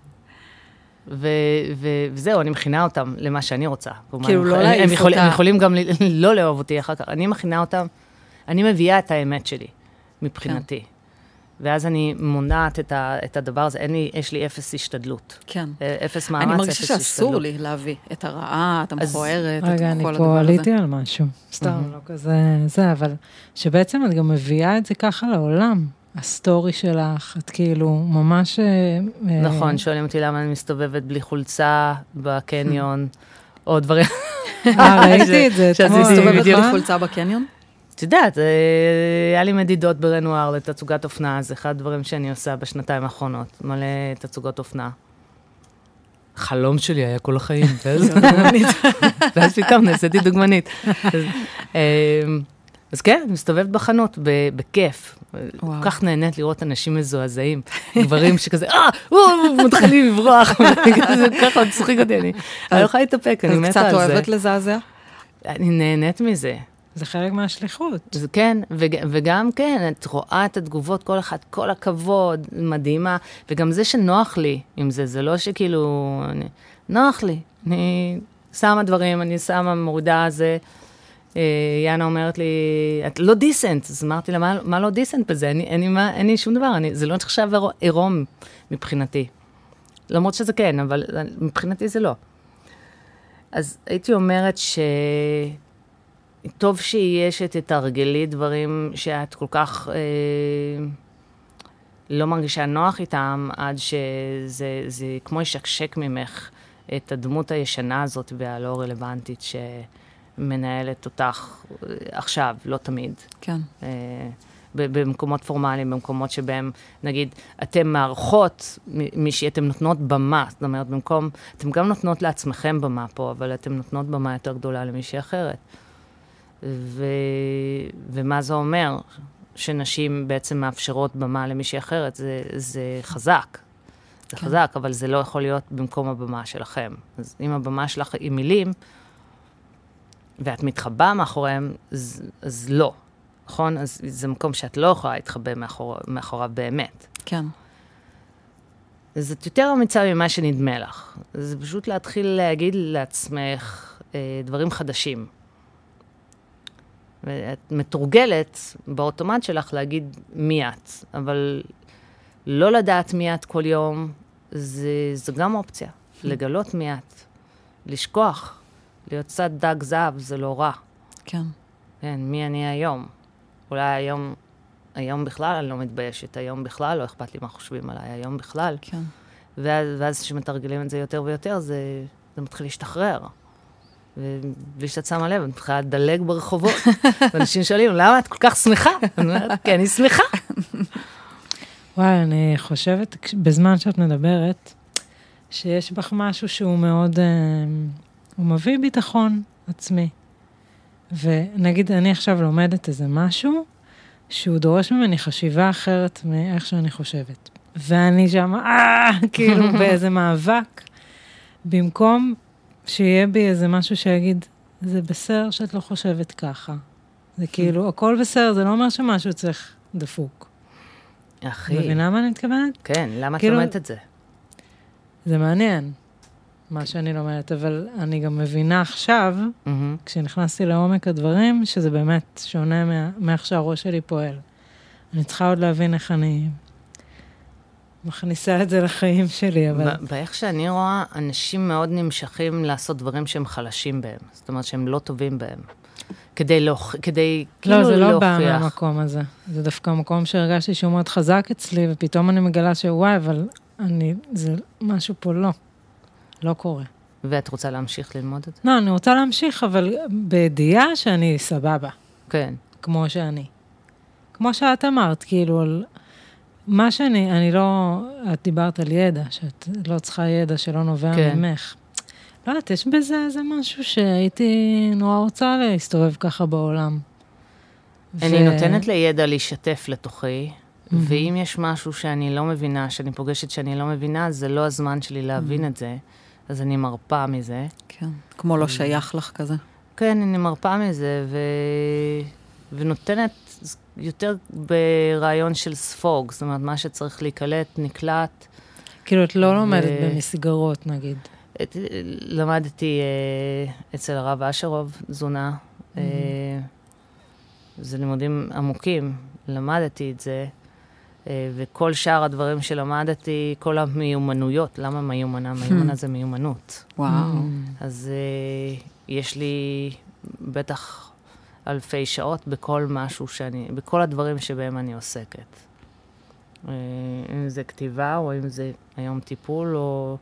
ו- ו- וזהו, אני מכינה אותם למה שאני רוצה. כאילו, לא להעיף הם, יכול, אותה. הם יכולים גם לא לאהוב אותי אחר כך. אני מכינה אותם, אני מביאה את האמת שלי, מבחינתי. ואז אני מונעת את, ה- את הדבר הזה, אין לי, יש לי אפס השתדלות. כן. אה, אפס מאמץ, אני אפס מרגישה השתדלות. שאסור לי להביא את הרעה, את המכוערת, את רגע, אני כל פה הדבר עליתי הזה. על משהו. סתם, לא כזה זה, אבל שבעצם את גם מביאה את זה ככה לעולם. ה story שלך, את כאילו ממש... אה, אה, נכון, שואלים אותי למה אני מסתובבת בלי חולצה בקניון, או דברים. אה, ראיתי [laughs] את זה אתמול. מסתובבת בדיוק. בלי חולצה בקניון? את יודעת, אה, היה לי מדידות ברנואר לתצוגת אופנה, זה אחד הדברים שאני עושה בשנתיים האחרונות, מלא תצוגות אופנה. חלום שלי היה כל החיים, [laughs] ואז פתאום נעשיתי דוגמנית. אז, כן, אני מסתובבת בחנות, בכיף. כל. כך נהנית לראות אנשים מזועזעים, גברים שכזה, אה, הוא, מתחילים לברוח, [laughs] כזה, ככה מצחיק אותי, אני לא יכולה להתאפק, אני מתה קצת על זה. אוהבת לזעזע? אני נהנית מזה. זה חלק מהשליחות. זה כן, וג, וגם כן, את רואה את התגובות, כל אחד, כל הכבוד, מדהימה, וגם זה שנוח לי עם זה, זה לא שכאילו, אני, נוח לי, אני שמה דברים, אני שמה, מורידה זה. אה, יאנה אומרת לי, את לא דיסנט, אז אמרתי לה, מה, מה לא דיסנט בזה? אין, לי מה, אין לי שום דבר, אני, זה לא נחשב עירו- עירום מבחינתי. למרות שזה כן, אבל מבחינתי זה לא. אז הייתי אומרת ש... טוב שיש שתתרגלי דברים שאת כל כך אה, לא מרגישה נוח איתם, עד שזה זה כמו ישקשק ממך את הדמות הישנה הזאת והלא רלוונטית שמנהלת אותך אה, עכשיו, לא תמיד. כן. אה, במקומות פורמליים, במקומות שבהם, נגיד, אתן מארחות מישהי, אתן נותנות במה, זאת אומרת, במקום, אתן גם נותנות לעצמכם במה פה, אבל אתן נותנות במה יותר גדולה למישהי אחרת. ו... ומה זה אומר? שנשים בעצם מאפשרות במה למישהי אחרת, זה, זה חזק. זה כן. חזק, אבל זה לא יכול להיות במקום הבמה שלכם. אז אם הבמה שלך היא מילים, ואת מתחבאה מאחוריהם, אז, אז לא, נכון? אז זה מקום שאת לא יכולה להתחבא מאחור, מאחוריו באמת. כן. אז את יותר אמיצה ממה שנדמה לך. זה פשוט להתחיל להגיד לעצמך אה, דברים חדשים. ואת מתורגלת באוטומט שלך להגיד מי את, אבל לא לדעת מי את כל יום, זה, זה גם אופציה. לגלות מי את, לשכוח, להיות צד דג זהב, זה לא רע. כן. כן, מי אני היום? אולי היום, היום בכלל אני לא מתביישת, היום בכלל לא אכפת לי מה חושבים עליי, היום בכלל. כן. ואז, ואז כשמתרגלים את זה יותר ויותר, זה, זה מתחיל להשתחרר. ובלי שאת שמה לב, את מתחילה לדלג ברחובות. [laughs] ואנשים שואלים, למה את כל כך שמחה? אני אומרת, כי אני שמחה. וואי, אני חושבת, בזמן שאת מדברת, שיש בך משהו שהוא מאוד אה, הוא מביא ביטחון עצמי. ונגיד, אני עכשיו לומדת איזה משהו, שהוא דורש ממני חשיבה אחרת מאיך שאני חושבת. ואני שם, אה, [laughs] כאילו [laughs] באיזה מאבק, במקום שיהיה בי איזה משהו שיגיד, זה בסדר שאת לא חושבת ככה. זה כאילו, הכל בסדר, זה לא אומר שמשהו צריך דפוק. אחי. מבינה מה אני מתכוונת? כן, למה את כאילו- לומדת את זה? זה מעניין, מה שאני לומדת, אבל אני גם מבינה עכשיו, מהמם. כשנכנסתי לעומק הדברים, שזה באמת שונה מה- מאיך שהראש שלי פועל. אני צריכה עוד להבין איך אני מכניסה את זה לחיים שלי, אבל... באיך שאני רואה, אנשים מאוד נמשכים לעשות דברים שהם חלשים בהם. זאת אומרת שהם לא טובים בהם. כדי להוכ... כדי כאילו לא, זה להוכיח. לא בא מהמקום הזה. זה דווקא מקום שהרגשתי שהוא מאוד חזק אצלי, ופתאום אני מגלה שוואי, אבל אני, זה משהו פה לא. לא קורה. ואת רוצה להמשיך ללמוד את זה? לא, אני רוצה להמשיך, אבל בידיעה שאני סבבה, כן. כמו שאני. כמו שאת אמרת, כאילו, על מה שאני, אני לא, את דיברת על ידע, שאת לא צריכה ידע שלא נובע כן. ממך. לא יודעת, יש בזה איזה משהו שהייתי נורא רוצה להסתובב ככה בעולם. אני ו- נותנת לידע להישטף לתוכי, ואם יש משהו שאני לא מבינה, שאני פוגשת שאני לא מבינה, זה לא הזמן שלי להבין את זה, אז אני מרפה מזה. כן, כמו לא שייך לך כזה. כן, אני מרפה מזה, ו... ונותנת יותר ברעיון של ספוג, זאת אומרת, מה שצריך להיקלט, נקלט. כאילו, את לא לומדת ו- במסגרות, נגיד. את, למדתי אה, אצל הרב אשרוב תזונה. אה, זה לימודים עמוקים, למדתי את זה, וכל שאר הדברים שלמדתי, כל המיומנויות, למה מיומנה? מיומנה זה מיומנות. וואו. אז אה, יש לי בטח אלפי שעות בכל משהו שאני, בכל הדברים שבהם אני עוסקת. אה, אם זה כתיבה, או אם זה היום טיפול, או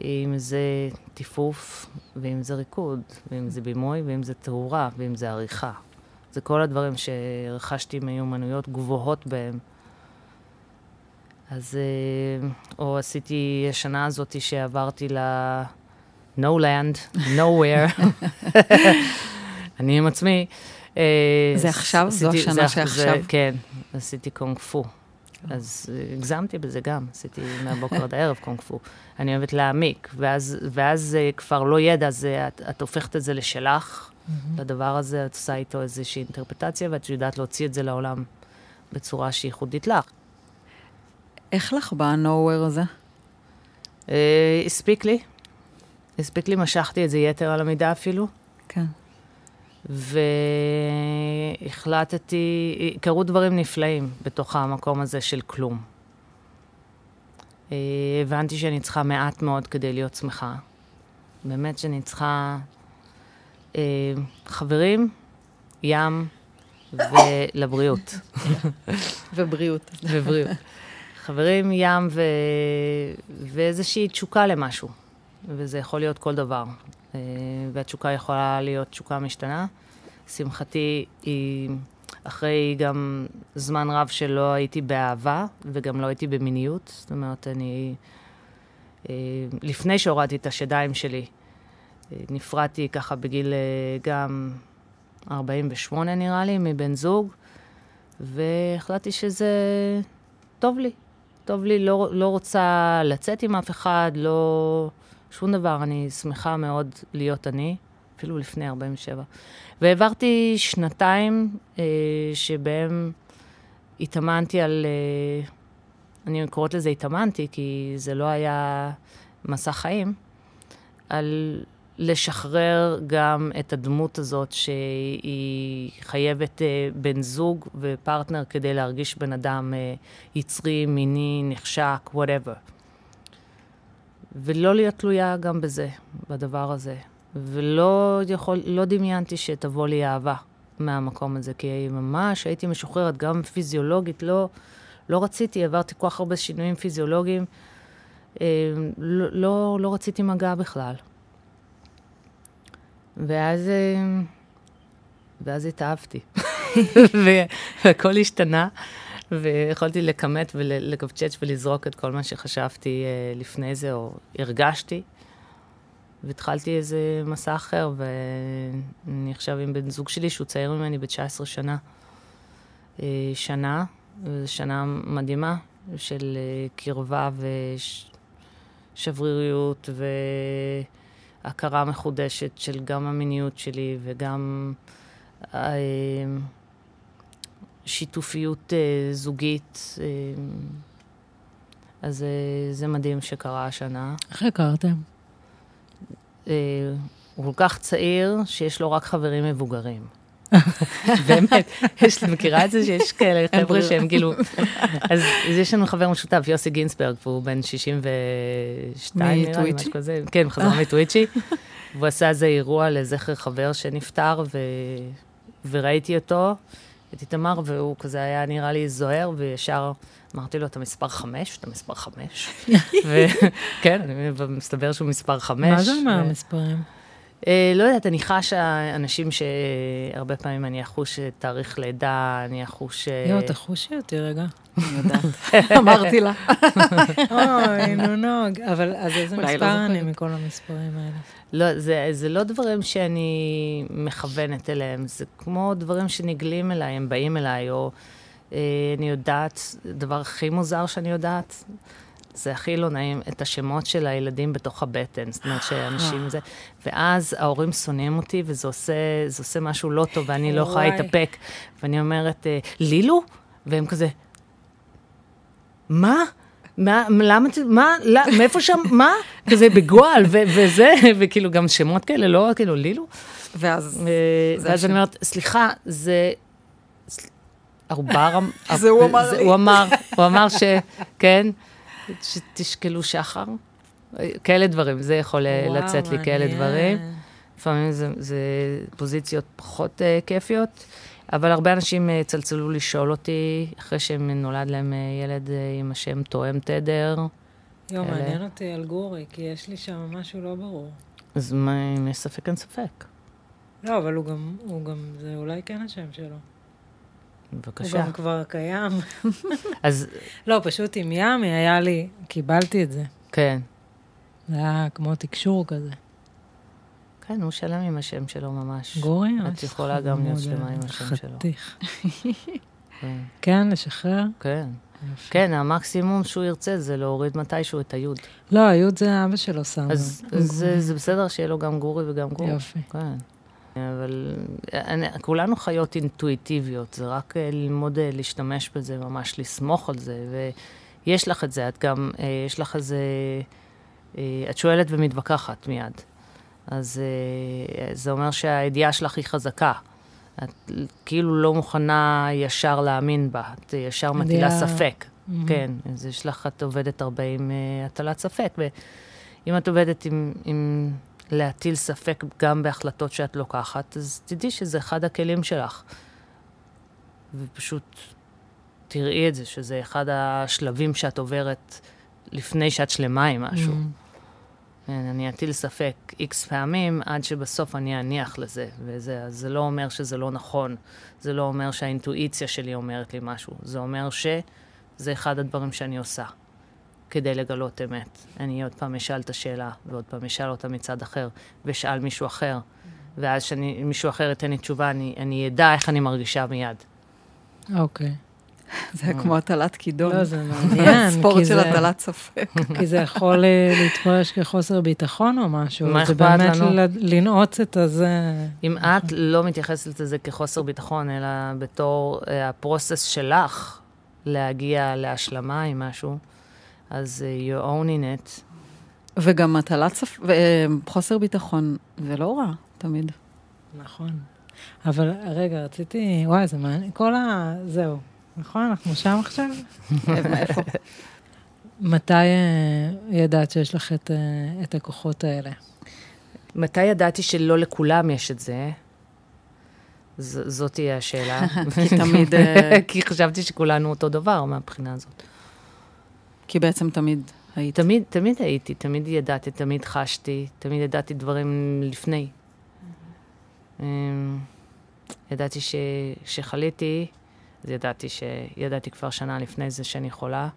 אם זה טיפוף, ואם זה ריקוד, ואם זה בימוי, ואם זה תאורה, ואם זה עריכה. זה כל הדברים שרכשתי מיומנויות גבוהות בהם. אז, אה, או עשיתי השנה הזאת שעברתי ל... no land, nowhere. [laughs] אני עם עצמי. אה, זה עכשיו? זו השנה זה- שעכשיו? זה- כן, עשיתי קונג פו. אז אה, הגזמתי בזה גם, עשיתי מהבוקר עד הערב קונג פו. אני אוהבת להעמיק, ואז, ואז אה, כבר לא ידע, זה, את, את הופכת את זה לשלך, לדבר הזה, את עושה איתו איזושהי אינטרפטציה, ואת יודעת להוציא את זה לעולם בצורה שהיא ייחודית לך. איך לך ב-nowhere הזה? אה, הספיק לי, הספיק לי, משכתי את זה יתר על המידה אפילו, כן. והחלטתי, קרו דברים נפלאים בתוך המקום הזה של כלום. אה, הבנתי שאני צריכה מעט מאוד כדי להיות שמחה. באמת שאני צריכה אה, חברים, ים [laughs] ולבריאות. ובריאות. ובריאות. חברים, ים ו... ואיזושהי תשוקה למשהו. וזה יכול להיות כל דבר. אה, והתשוקה יכולה להיות תשוקה משתנה. שמחתי היא אחרי גם זמן רב שלא הייתי באהבה, וגם לא הייתי במיניות. זאת אומרת, אני... אה, לפני שהורדתי את השדיים שלי, אה, נפרדתי ככה בגיל גם 48 נראה לי, מבן זוג, והחלטתי שזה טוב לי. טוב לי, לא, לא רוצה לצאת עם אף אחד, לא... שום דבר. אני שמחה מאוד להיות אני, אפילו לפני 47. והעברתי שנתיים אה, שבהם התאמנתי על... אה, אני קוראת לזה התאמנתי, כי זה לא היה מסע חיים, על לשחרר גם את הדמות הזאת שהיא חייבת אה, בן זוג ופרטנר כדי להרגיש בן אדם אה, יצרי, מיני, נחשק, וואטאבר. ולא להיות תלויה גם בזה, בדבר הזה. ולא יכול, לא דמיינתי שתבוא לי אהבה מהמקום הזה, כי ממש הייתי משוחררת, גם פיזיולוגית, לא, לא רציתי, עברתי כל כך הרבה שינויים פיזיולוגיים, אה, לא, לא, לא רציתי מגע בכלל. ואז, אה, ואז התאהבתי. [laughs] והכל השתנה, ויכולתי לכמת ולקבצ'ץ' ולזרוק את כל מה שחשבתי אה, לפני זה, או הרגשתי. והתחלתי איזה מסע אחר, ואני עכשיו עם בן זוג שלי, שהוא צעיר ממני ב-19 שנה. אה, שנה, וזו שנה מדהימה של קרבה ושבריריות והכרה מחודשת של גם המיניות שלי וגם אה, שיתופיות זוגית. אז זה מדהים שקרה השנה. איך הכרתם? הוא כל כך צעיר שיש לו רק חברים מבוגרים. [laughs] באמת, יש, מכירה את זה שיש כאלה חבר'ה שהם כאילו, אז יש לנו חבר משותף, יוסי גינסברג, והוא בן 62, נראה לי, משהו כזה, כן, חזר מטוויצ'י, והוא עשה איזה אירוע לזכר חבר שנפטר, וראיתי אותו, את איתמר, והוא כזה היה נראה לי זוהר, וישר אמרתי לו, אתה מספר חמש? אתה מספר חמש? [laughs] וכן, מסתבר שהוא מספר חמש. מה זה אומר המספרים? אה, לא יודעת, אני חשה אנשים שהרבה פעמים אני אחוש תאריך לידה, אני אחוש... אה, יואו, תחושי אותי רגע. אני יודעת. [laughs] אמרתי לה. [laughs] אוי, נו נוג. אבל אז איזה לא מספר אני מכל המספרים האלה? לא, זה, זה לא דברים שאני מכוונת אליהם, זה כמו דברים שנגלים אליי, הם באים אליי, או אה, אני יודעת, הדבר הכי מוזר שאני יודעת, זה הכי לא נעים, את השמות של הילדים בתוך הבטן. זאת אומרת שאנשים זה... ואז ההורים שונאים אותי, וזה עושה, עושה משהו לא טוב, ואני לא יכולה להתאפק. ואני אומרת, אה, לילו? והם כזה, מה? מה, למה, מה, לא, מאיפה שם, מה? [laughs] כזה בגועל, ו, וזה, [laughs] וכאילו גם שמות כאלה, לא כאילו לילו. ואז... אה, ואז אני אומרת, סליחה, זה... ערובר... זה הוא אמר לי. הוא אמר, הוא אמר ש... [laughs] כן. שתשקלו שחר. כאלה דברים, זה יכול וואו, לצאת לי כאלה דברים. לפעמים זה, זה פוזיציות פחות uh, כיפיות, אבל הרבה אנשים uh, צלצלו לשאול אותי, אחרי שנולד להם uh, ילד uh, עם השם תואם תדר. יואו, מעניין אותי על גורי, כי יש לי שם משהו לא ברור. אז מה, אם יש ספק, אין ספק. לא, אבל הוא גם, הוא גם, זה אולי כן השם שלו. בבקשה. הוא גם כבר קיים. [laughs] אז... לא, פשוט עם ימי היה לי, קיבלתי את זה. כן. זה היה כמו תקשור כזה. כן, הוא שלם עם השם שלו ממש. גורי? את יכולה גם להיות שלמה עם השם שלו. חתיך. [laughs] כן. כן, לשחרר? כן. כן, המקסימום שהוא ירצה זה להוריד מתישהו את היוד. לא, היוד זה אבא שלו שם. אז זה בסדר שיהיה לו גם גורי וגם גורי. יופי. כן. אבל אני, כולנו חיות אינטואיטיביות, זה רק אה, ללמוד אה, להשתמש בזה, ממש לסמוך על זה, ויש לך את זה, את גם, אה, יש לך איזה, את שואלת ומתווכחת מיד. אז זה אומר שהידיעה שלך היא חזקה. את כאילו לא מוכנה ישר להאמין בה, את ישר מטילה ספק. Mm-hmm. כן, אז יש לך, את עובדת הרבה עם הטלת ספק, ואם את עובדת עם, עם להטיל ספק גם בהחלטות שאת לוקחת, אז תדעי שזה אחד הכלים שלך. ופשוט תראי את זה, שזה אחד השלבים שאת עוברת לפני שאת שלמה עם משהו. Mm. כן, אני אטיל ספק איקס פעמים עד שבסוף אני אניח לזה, וזה, לא אומר שזה לא נכון, זה לא אומר שהאינטואיציה שלי אומרת לי משהו, זה אומר שזה אחד הדברים שאני עושה. כדי לגלות אמת. אני עוד פעם אשאל את השאלה, ועוד פעם אשאל אותה מצד אחר, ואשאל מישהו אחר, ואז שמישהו אחר ייתן לי תשובה, אני, אני אדע איך אני מרגישה מיד. אוקיי. [laughs] זה כמו הטלת כידון. לא, זה מעניין. [laughs] ספורט של הטלת ספק. [laughs] כי זה יכול אה, להתפרש כחוסר ביטחון או משהו. מה אכפת לנו? זה באמת לנעוץ את הזה. אם את לא מתייחסת לזה כחוסר ביטחון, אלא בתור אה, הפרוסס שלך להגיע להשלמה עם משהו, אז uh, you're owning it. וגם הטלת ספ... וחוסר ביטחון, זה לא רע, תמיד. נכון. אבל רגע, רציתי, וואי, זה מעניין, כל ה... זהו, נכון? אנחנו שם עכשיו? [laughs] איפה? מתי uh, ידעת שיש לך את, את הכוחות האלה? מתי ידעתי שלא לכולם יש את זה? ז- זאת תהיה השאלה. [laughs] כי תמיד... [laughs] כי חשבתי שכולנו אותו דבר מהבחינה הזאת. כי בעצם תמיד היית. תמיד, תמיד הייתי, תמיד ידעתי, תמיד חשתי, תמיד ידעתי דברים לפני. Mm-hmm. ידעתי ש, שחליתי, אז ידעתי שידעתי כבר שנה לפני זה שאני חולה,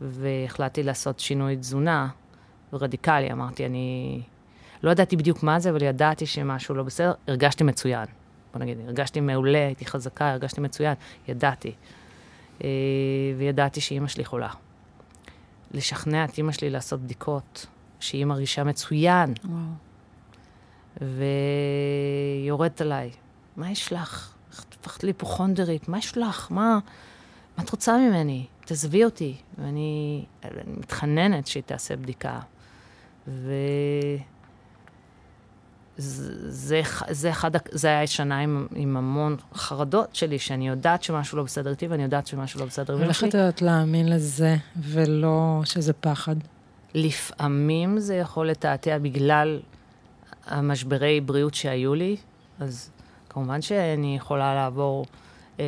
והחלטתי לעשות שינוי תזונה רדיקלי. אמרתי, אני... לא ידעתי בדיוק מה זה, אבל ידעתי שמשהו לא בסדר. הרגשתי מצוין. בוא נגיד, הרגשתי מעולה, הייתי חזקה, הרגשתי מצוין, ידעתי. אה, וידעתי שאימא שלי חולה. לשכנע את אימא שלי לעשות בדיקות, שהיא מרגישה מצוין. וואו. ויורדת עליי, מה יש לך? הפכת להיפוכונדרית, מה יש לך? מה, מה את רוצה ממני? תעזבי אותי. ואני אני מתחננת שהיא תעשה בדיקה. ו... זה, זה, אחד, זה היה שנה עם, עם המון חרדות שלי, שאני יודעת שמשהו לא בסדר איתי, ואני יודעת שמשהו לא בסדר שלי. את יודעת להאמין לזה, ולא שזה פחד? לפעמים זה יכול לתעתע בגלל המשברי בריאות שהיו לי, אז כמובן שאני יכולה לעבור, אה,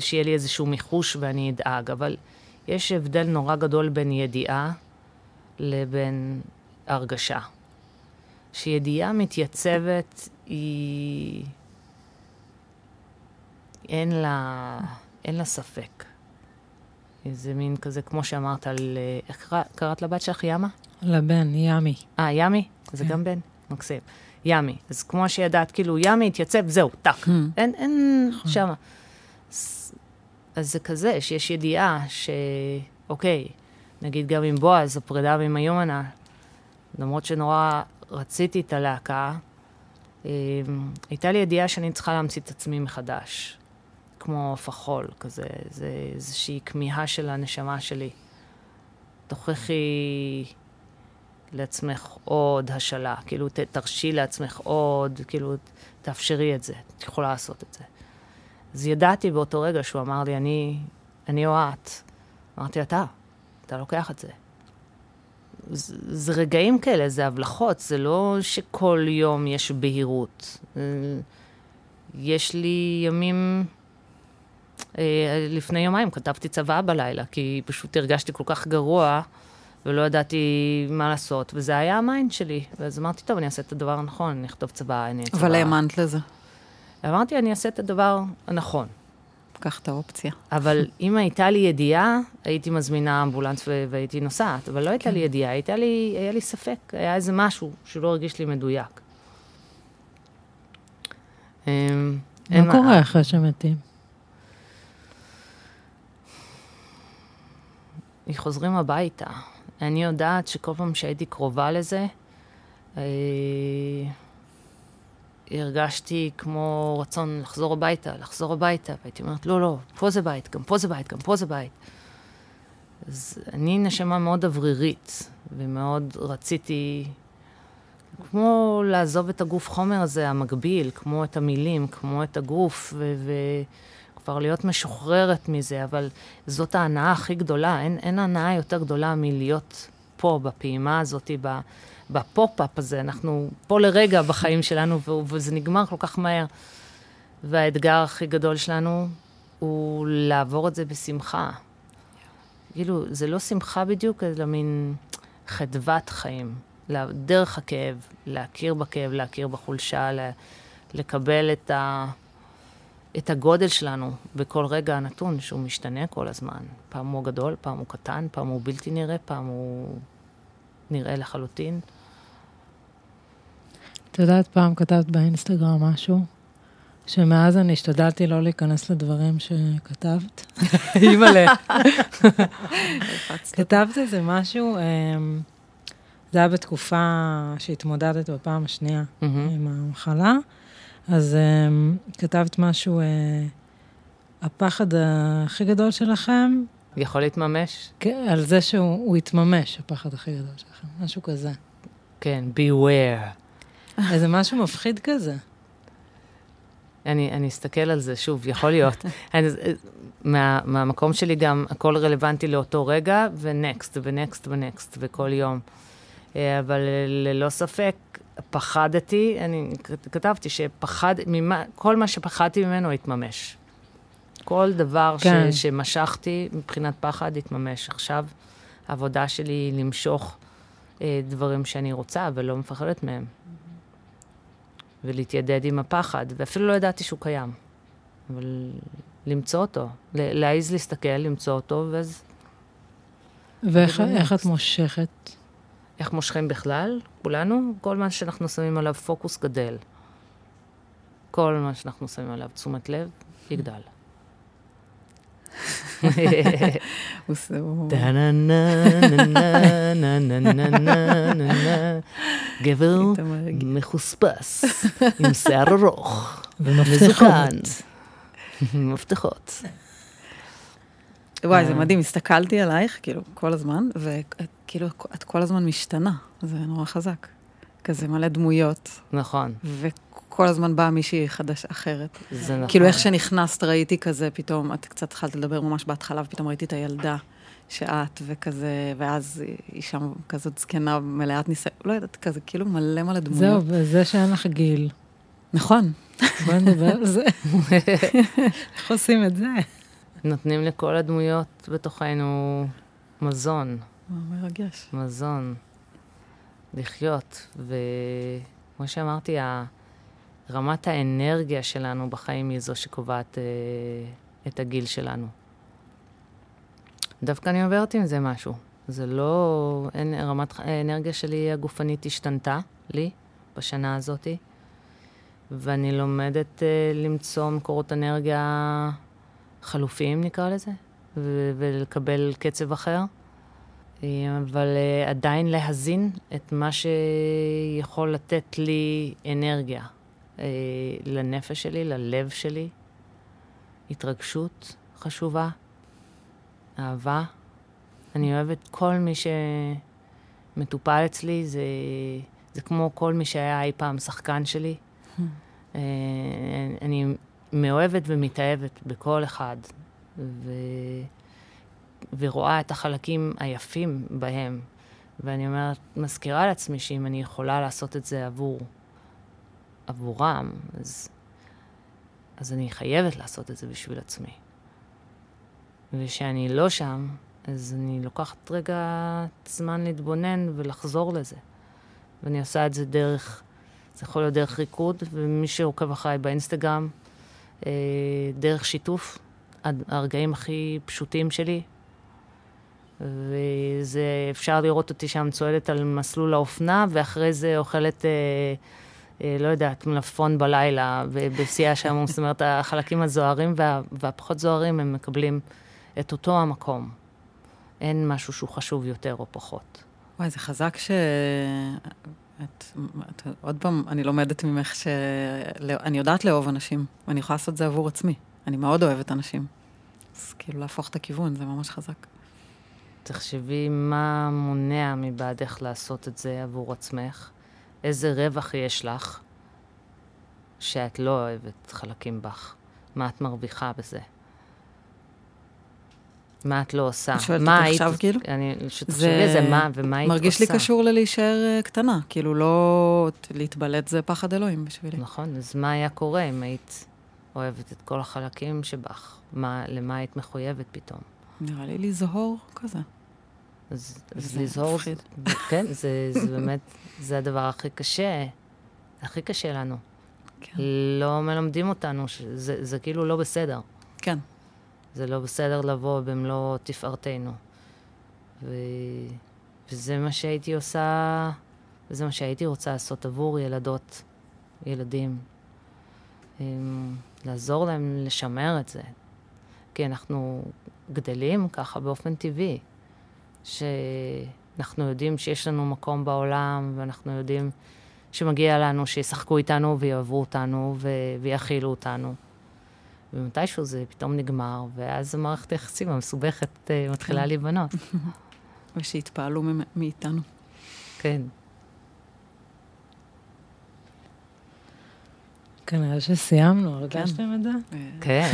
שיהיה לי איזשהו מיחוש ואני אדאג, אבל יש הבדל נורא גדול בין ידיעה לבין הרגשה. שידיעה מתייצבת היא... אין לה, אין לה ספק. זה מין כזה, כמו שאמרת על... איך קרא- קראת לבת שלך? ימה? לבן, ימי. אה, ימי? זה כן. גם בן? מקסים. ימי. אז כמו שידעת, כאילו, ימי התייצב, זהו, טאק. Hmm. אין, אין שמה. אז, אז זה כזה, שיש ידיעה ש... אוקיי, נגיד גם עם בועז, הפרידה ועם היומנה, למרות שנורא רציתי את הלהקה, אה, הייתה לי ידיעה שאני צריכה להמציא את עצמי מחדש. כמו החול, כזה, זה איזושהי כמיהה של הנשמה שלי. תוכיחי לעצמך עוד השאלה, כאילו ת, תרשי לעצמך עוד, כאילו תאפשרי את זה, את יכולה לעשות את זה. אז ידעתי באותו רגע שהוא אמר לי, אני, אני או את. אמרתי, אתה, אתה לוקח את זה. זה, זה רגעים כאלה, זה הבלחות, זה לא שכל יום יש בהירות. אה, יש לי ימים... אה, לפני יומיים כתבתי צוואה בלילה, כי פשוט הרגשתי כל כך גרוע, ולא ידעתי מה לעשות, וזה היה ה mind שלי. ואז אמרתי, טוב, אני אעשה את הדבר הנכון, אני אכתוב צוואה, אני צוואה. אבל האמנת לזה. אמרתי, אני אעשה את הדבר הנכון. קח את האופציה. אבל אם הייתה לי ידיעה, הייתי מזמינה אמבולנס ו- והייתי נוסעת, אבל לא הייתה לי ידיעה, הייתה לי, היה לי ספק, היה איזה משהו שלא הרגיש לי מדויק. אמ, מה קורה אחרי שמתים? חוזרים הביתה. אני יודעת שכל פעם שהייתי קרובה לזה, אה, הרגשתי כמו רצון לחזור הביתה, לחזור הביתה, והייתי אומרת, לא, לא, פה זה בית, גם פה זה בית, גם פה זה בית. אז אני נשמה מאוד אוורירית, ומאוד רציתי, כמו לעזוב את הגוף חומר הזה, המקביל, כמו את המילים, כמו את הגוף, ו... ו- כבר להיות משוחררת מזה, אבל זאת ההנאה הכי גדולה. אין, אין הנאה יותר גדולה מלהיות פה, בפעימה הזאת, ב- ב pop-up הזה. אנחנו פה לרגע בחיים שלנו, וזה נגמר כל כך מהר. והאתגר הכי גדול שלנו הוא לעבור את זה בשמחה. כאילו, זה לא שמחה בדיוק, אלא מין חדוות חיים. דרך הכאב, להכיר בכאב, להכיר בחולשה, לקבל את ה... את הגודל שלנו בכל רגע הנתון, שהוא משתנה כל הזמן. פעם הוא גדול, פעם הוא קטן, פעם הוא בלתי נראה, פעם הוא נראה לחלוטין. את יודעת, פעם כתבת באינסטגרם משהו, שמאז אני השתדלתי לא להיכנס לדברים שכתבת. [laughs] אימא'לה. [laughs] כתבת איזה משהו, אמ, זה היה בתקופה שהתמודדת בפעם השנייה עם המחלה, אז אמ, כתבת משהו, אה, הפחד הכי גדול שלכם, יכול להתממש? כן, על זה שהוא הוא יתממש, הפחד הכי גדול שלכם, משהו כזה. כן, beware. איזה משהו מפחיד כזה. אני, אני אסתכל על זה, שוב, יכול להיות. [laughs] אני, מה, מהמקום שלי גם, הכל רלוונטי לאותו רגע, ונקסט, ונקסט, ונקסט, וכל יום. אה, אבל ללא ספק, פחדתי, אני כתבתי שפחד, ממה, כל מה שפחדתי ממנו התממש. כל דבר כן. ש, שמשכתי מבחינת פחד התממש. עכשיו, העבודה שלי היא למשוך אה, דברים שאני רוצה ולא מפחדת מהם. ולהתיידד עם הפחד, ואפילו לא ידעתי שהוא קיים. אבל למצוא אותו, להעיז להסתכל, למצוא אותו, ואז ואיך את. מושכת? איך מושכים בכלל, כולנו, כל מה שאנחנו שמים עליו פוקוס גדל. כל מה שאנחנו שמים עליו תשומת לב, יגדל. גבר מחוספס, עם שיער ארוך, ומפתחות. מפתחות. וואי, זה מדהים, הסתכלתי עלייך, כאילו, כל הזמן, וכאילו, את כל הזמן משתנה, זה נורא חזק. כזה מלא דמויות, נכון, וכל הזמן באה מישהי חדש אחרת. זה נכון. כאילו, איך שנכנסת, ראיתי כזה, פתאום, את קצת התחלת לדבר ממש בהתחלה, ופתאום ראיתי את הילדה שאת, וכזה, ואז היא שם כזאת זקנה מלאת ניסיון, לא יודעת, כזה, כאילו מלא מלא זהו, דמויות. וזה שאין לך גיל. נכון. בואי נדבר על זה. [laughs] איך עושים את זה? נותנים לכל הדמויות בתוכנו מזון, מרגש. מזון, לחיות. וכמו שאמרתי, ה- רמת האנרגיה שלנו בחיים היא זו שקובעת אה, את הגיל שלנו. דווקא אני עוברת עם זה משהו. זה לא... אין, רמת האנרגיה שלי הגופנית השתנתה לי בשנה הזאתי, ואני לומדת אה, למצוא מקורות אנרגיה חלופיים, נקרא לזה, ו- ולקבל קצב אחר. אה, אבל אה, עדיין להזין את מה שיכול לתת לי אנרגיה אה, לנפש שלי, ללב שלי. התרגשות חשובה, אהבה. אני אוהבת כל מי שמטופל אצלי, זה, זה כמו כל מי שהיה אי פעם שחקן שלי. אה, אני מאוהבת ומתאהבת בכל אחד, ו... ורואה את החלקים היפים בהם. ואני אומרת, מזכירה לעצמי שאם אני יכולה לעשות את זה עבור, עבורם, אז, אז אני חייבת לעשות את זה בשביל עצמי. וכשאני לא שם, אז אני לוקחת רגע זמן להתבונן ולחזור לזה. ואני עושה את זה דרך, זה יכול להיות דרך ריקוד, ומי שעוקב אחריי באינסטגרם, אה, דרך שיתוף, הרגעים הכי פשוטים שלי. וזה, אפשר לראות אותי שם צועדת על מסלול האופנה, ואחרי זה אוכלת, אה, לא יודעת, מלפפון בלילה, ובשיא השעמום, זאת אומרת, החלקים הזוהרים וה, והפחות זוהרים, הם מקבלים את אותו המקום. אין משהו שהוא חשוב יותר או פחות. וואי, זה חזק ש... את, את, עוד פעם, אני לומדת ממך ש... לא- אני יודעת לאהוב אנשים, ואני יכולה לעשות את זה עבור עצמי. אני מאוד אוהבת אנשים. אז כאילו להפוך את הכיוון, זה ממש חזק. תחשבי מה מונע מבעדך לעשות את זה עבור עצמך, איזה רווח יש לך שאת לא אוהבת חלקים בך, מה את מרוויחה בזה. מה את לא עושה? את שואלת אותי היית- עכשיו, כאילו? אני, שתחשבי על זה, מה ומה היית עושה. מרגיש לי קשור ללהישאר אה, קטנה, כאילו לא... להתבלט זה פחד אלוהים בשבילי. נכון, אז מה היה קורה אם היית אוהבת את כל החלקים שבך? מה, למה היית מחויבת פתאום? נראה לי לזהור כזה. אז, אז זה לזהור. [laughs] כן, זה, זה באמת, זה הדבר הכי קשה, הכי קשה לנו. כן. לא מלמדים אותנו, זה כאילו לא בסדר. כן. זה לא בסדר לבוא במלוא תפארתנו. ו... וזה מה שהייתי עושה, וזה מה שהייתי רוצה לעשות עבור ילדות, ילדים. אמ, לעזור להם לשמר את זה. כי אנחנו גדלים ככה באופן טבעי, שאנחנו יודעים שיש לנו מקום בעולם, ואנחנו יודעים שמגיע לנו שישחקו איתנו ויאהבו אותנו ו... ויכילו אותנו. ומתישהו זה פתאום נגמר, ואז המערכת היחסים המסובכת אה, מתחילה כן. להיבנות. [laughs] ושיתפעלו מאיתנו. כן. כנראה שסיימנו, הרגשתם את זה? כן.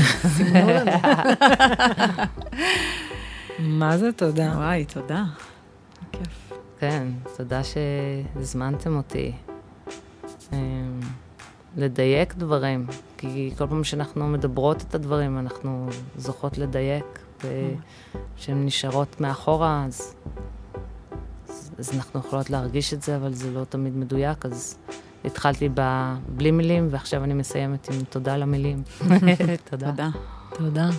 [laughs] מה זה תודה? וואי, תודה. כיף. כן, תודה שהזמנתם אותי. אמ, לדייק דברים, כי כל פעם שאנחנו מדברות את הדברים, אנחנו זוכות לדייק, וכשהן נשארות מאחורה, אז, אז, אז אנחנו יכולות להרגיש את זה, אבל זה לא תמיד מדויק, אז התחלתי ב, בלי מילים, ועכשיו אני מסיימת עם תודה למילים. [laughs] תודה. תודה. תודה.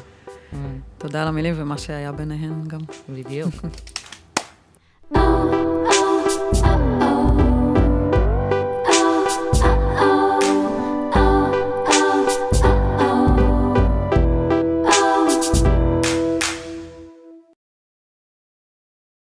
תודה על המילים ומה שהיה ביניהן גם. בדיוק. [laughs]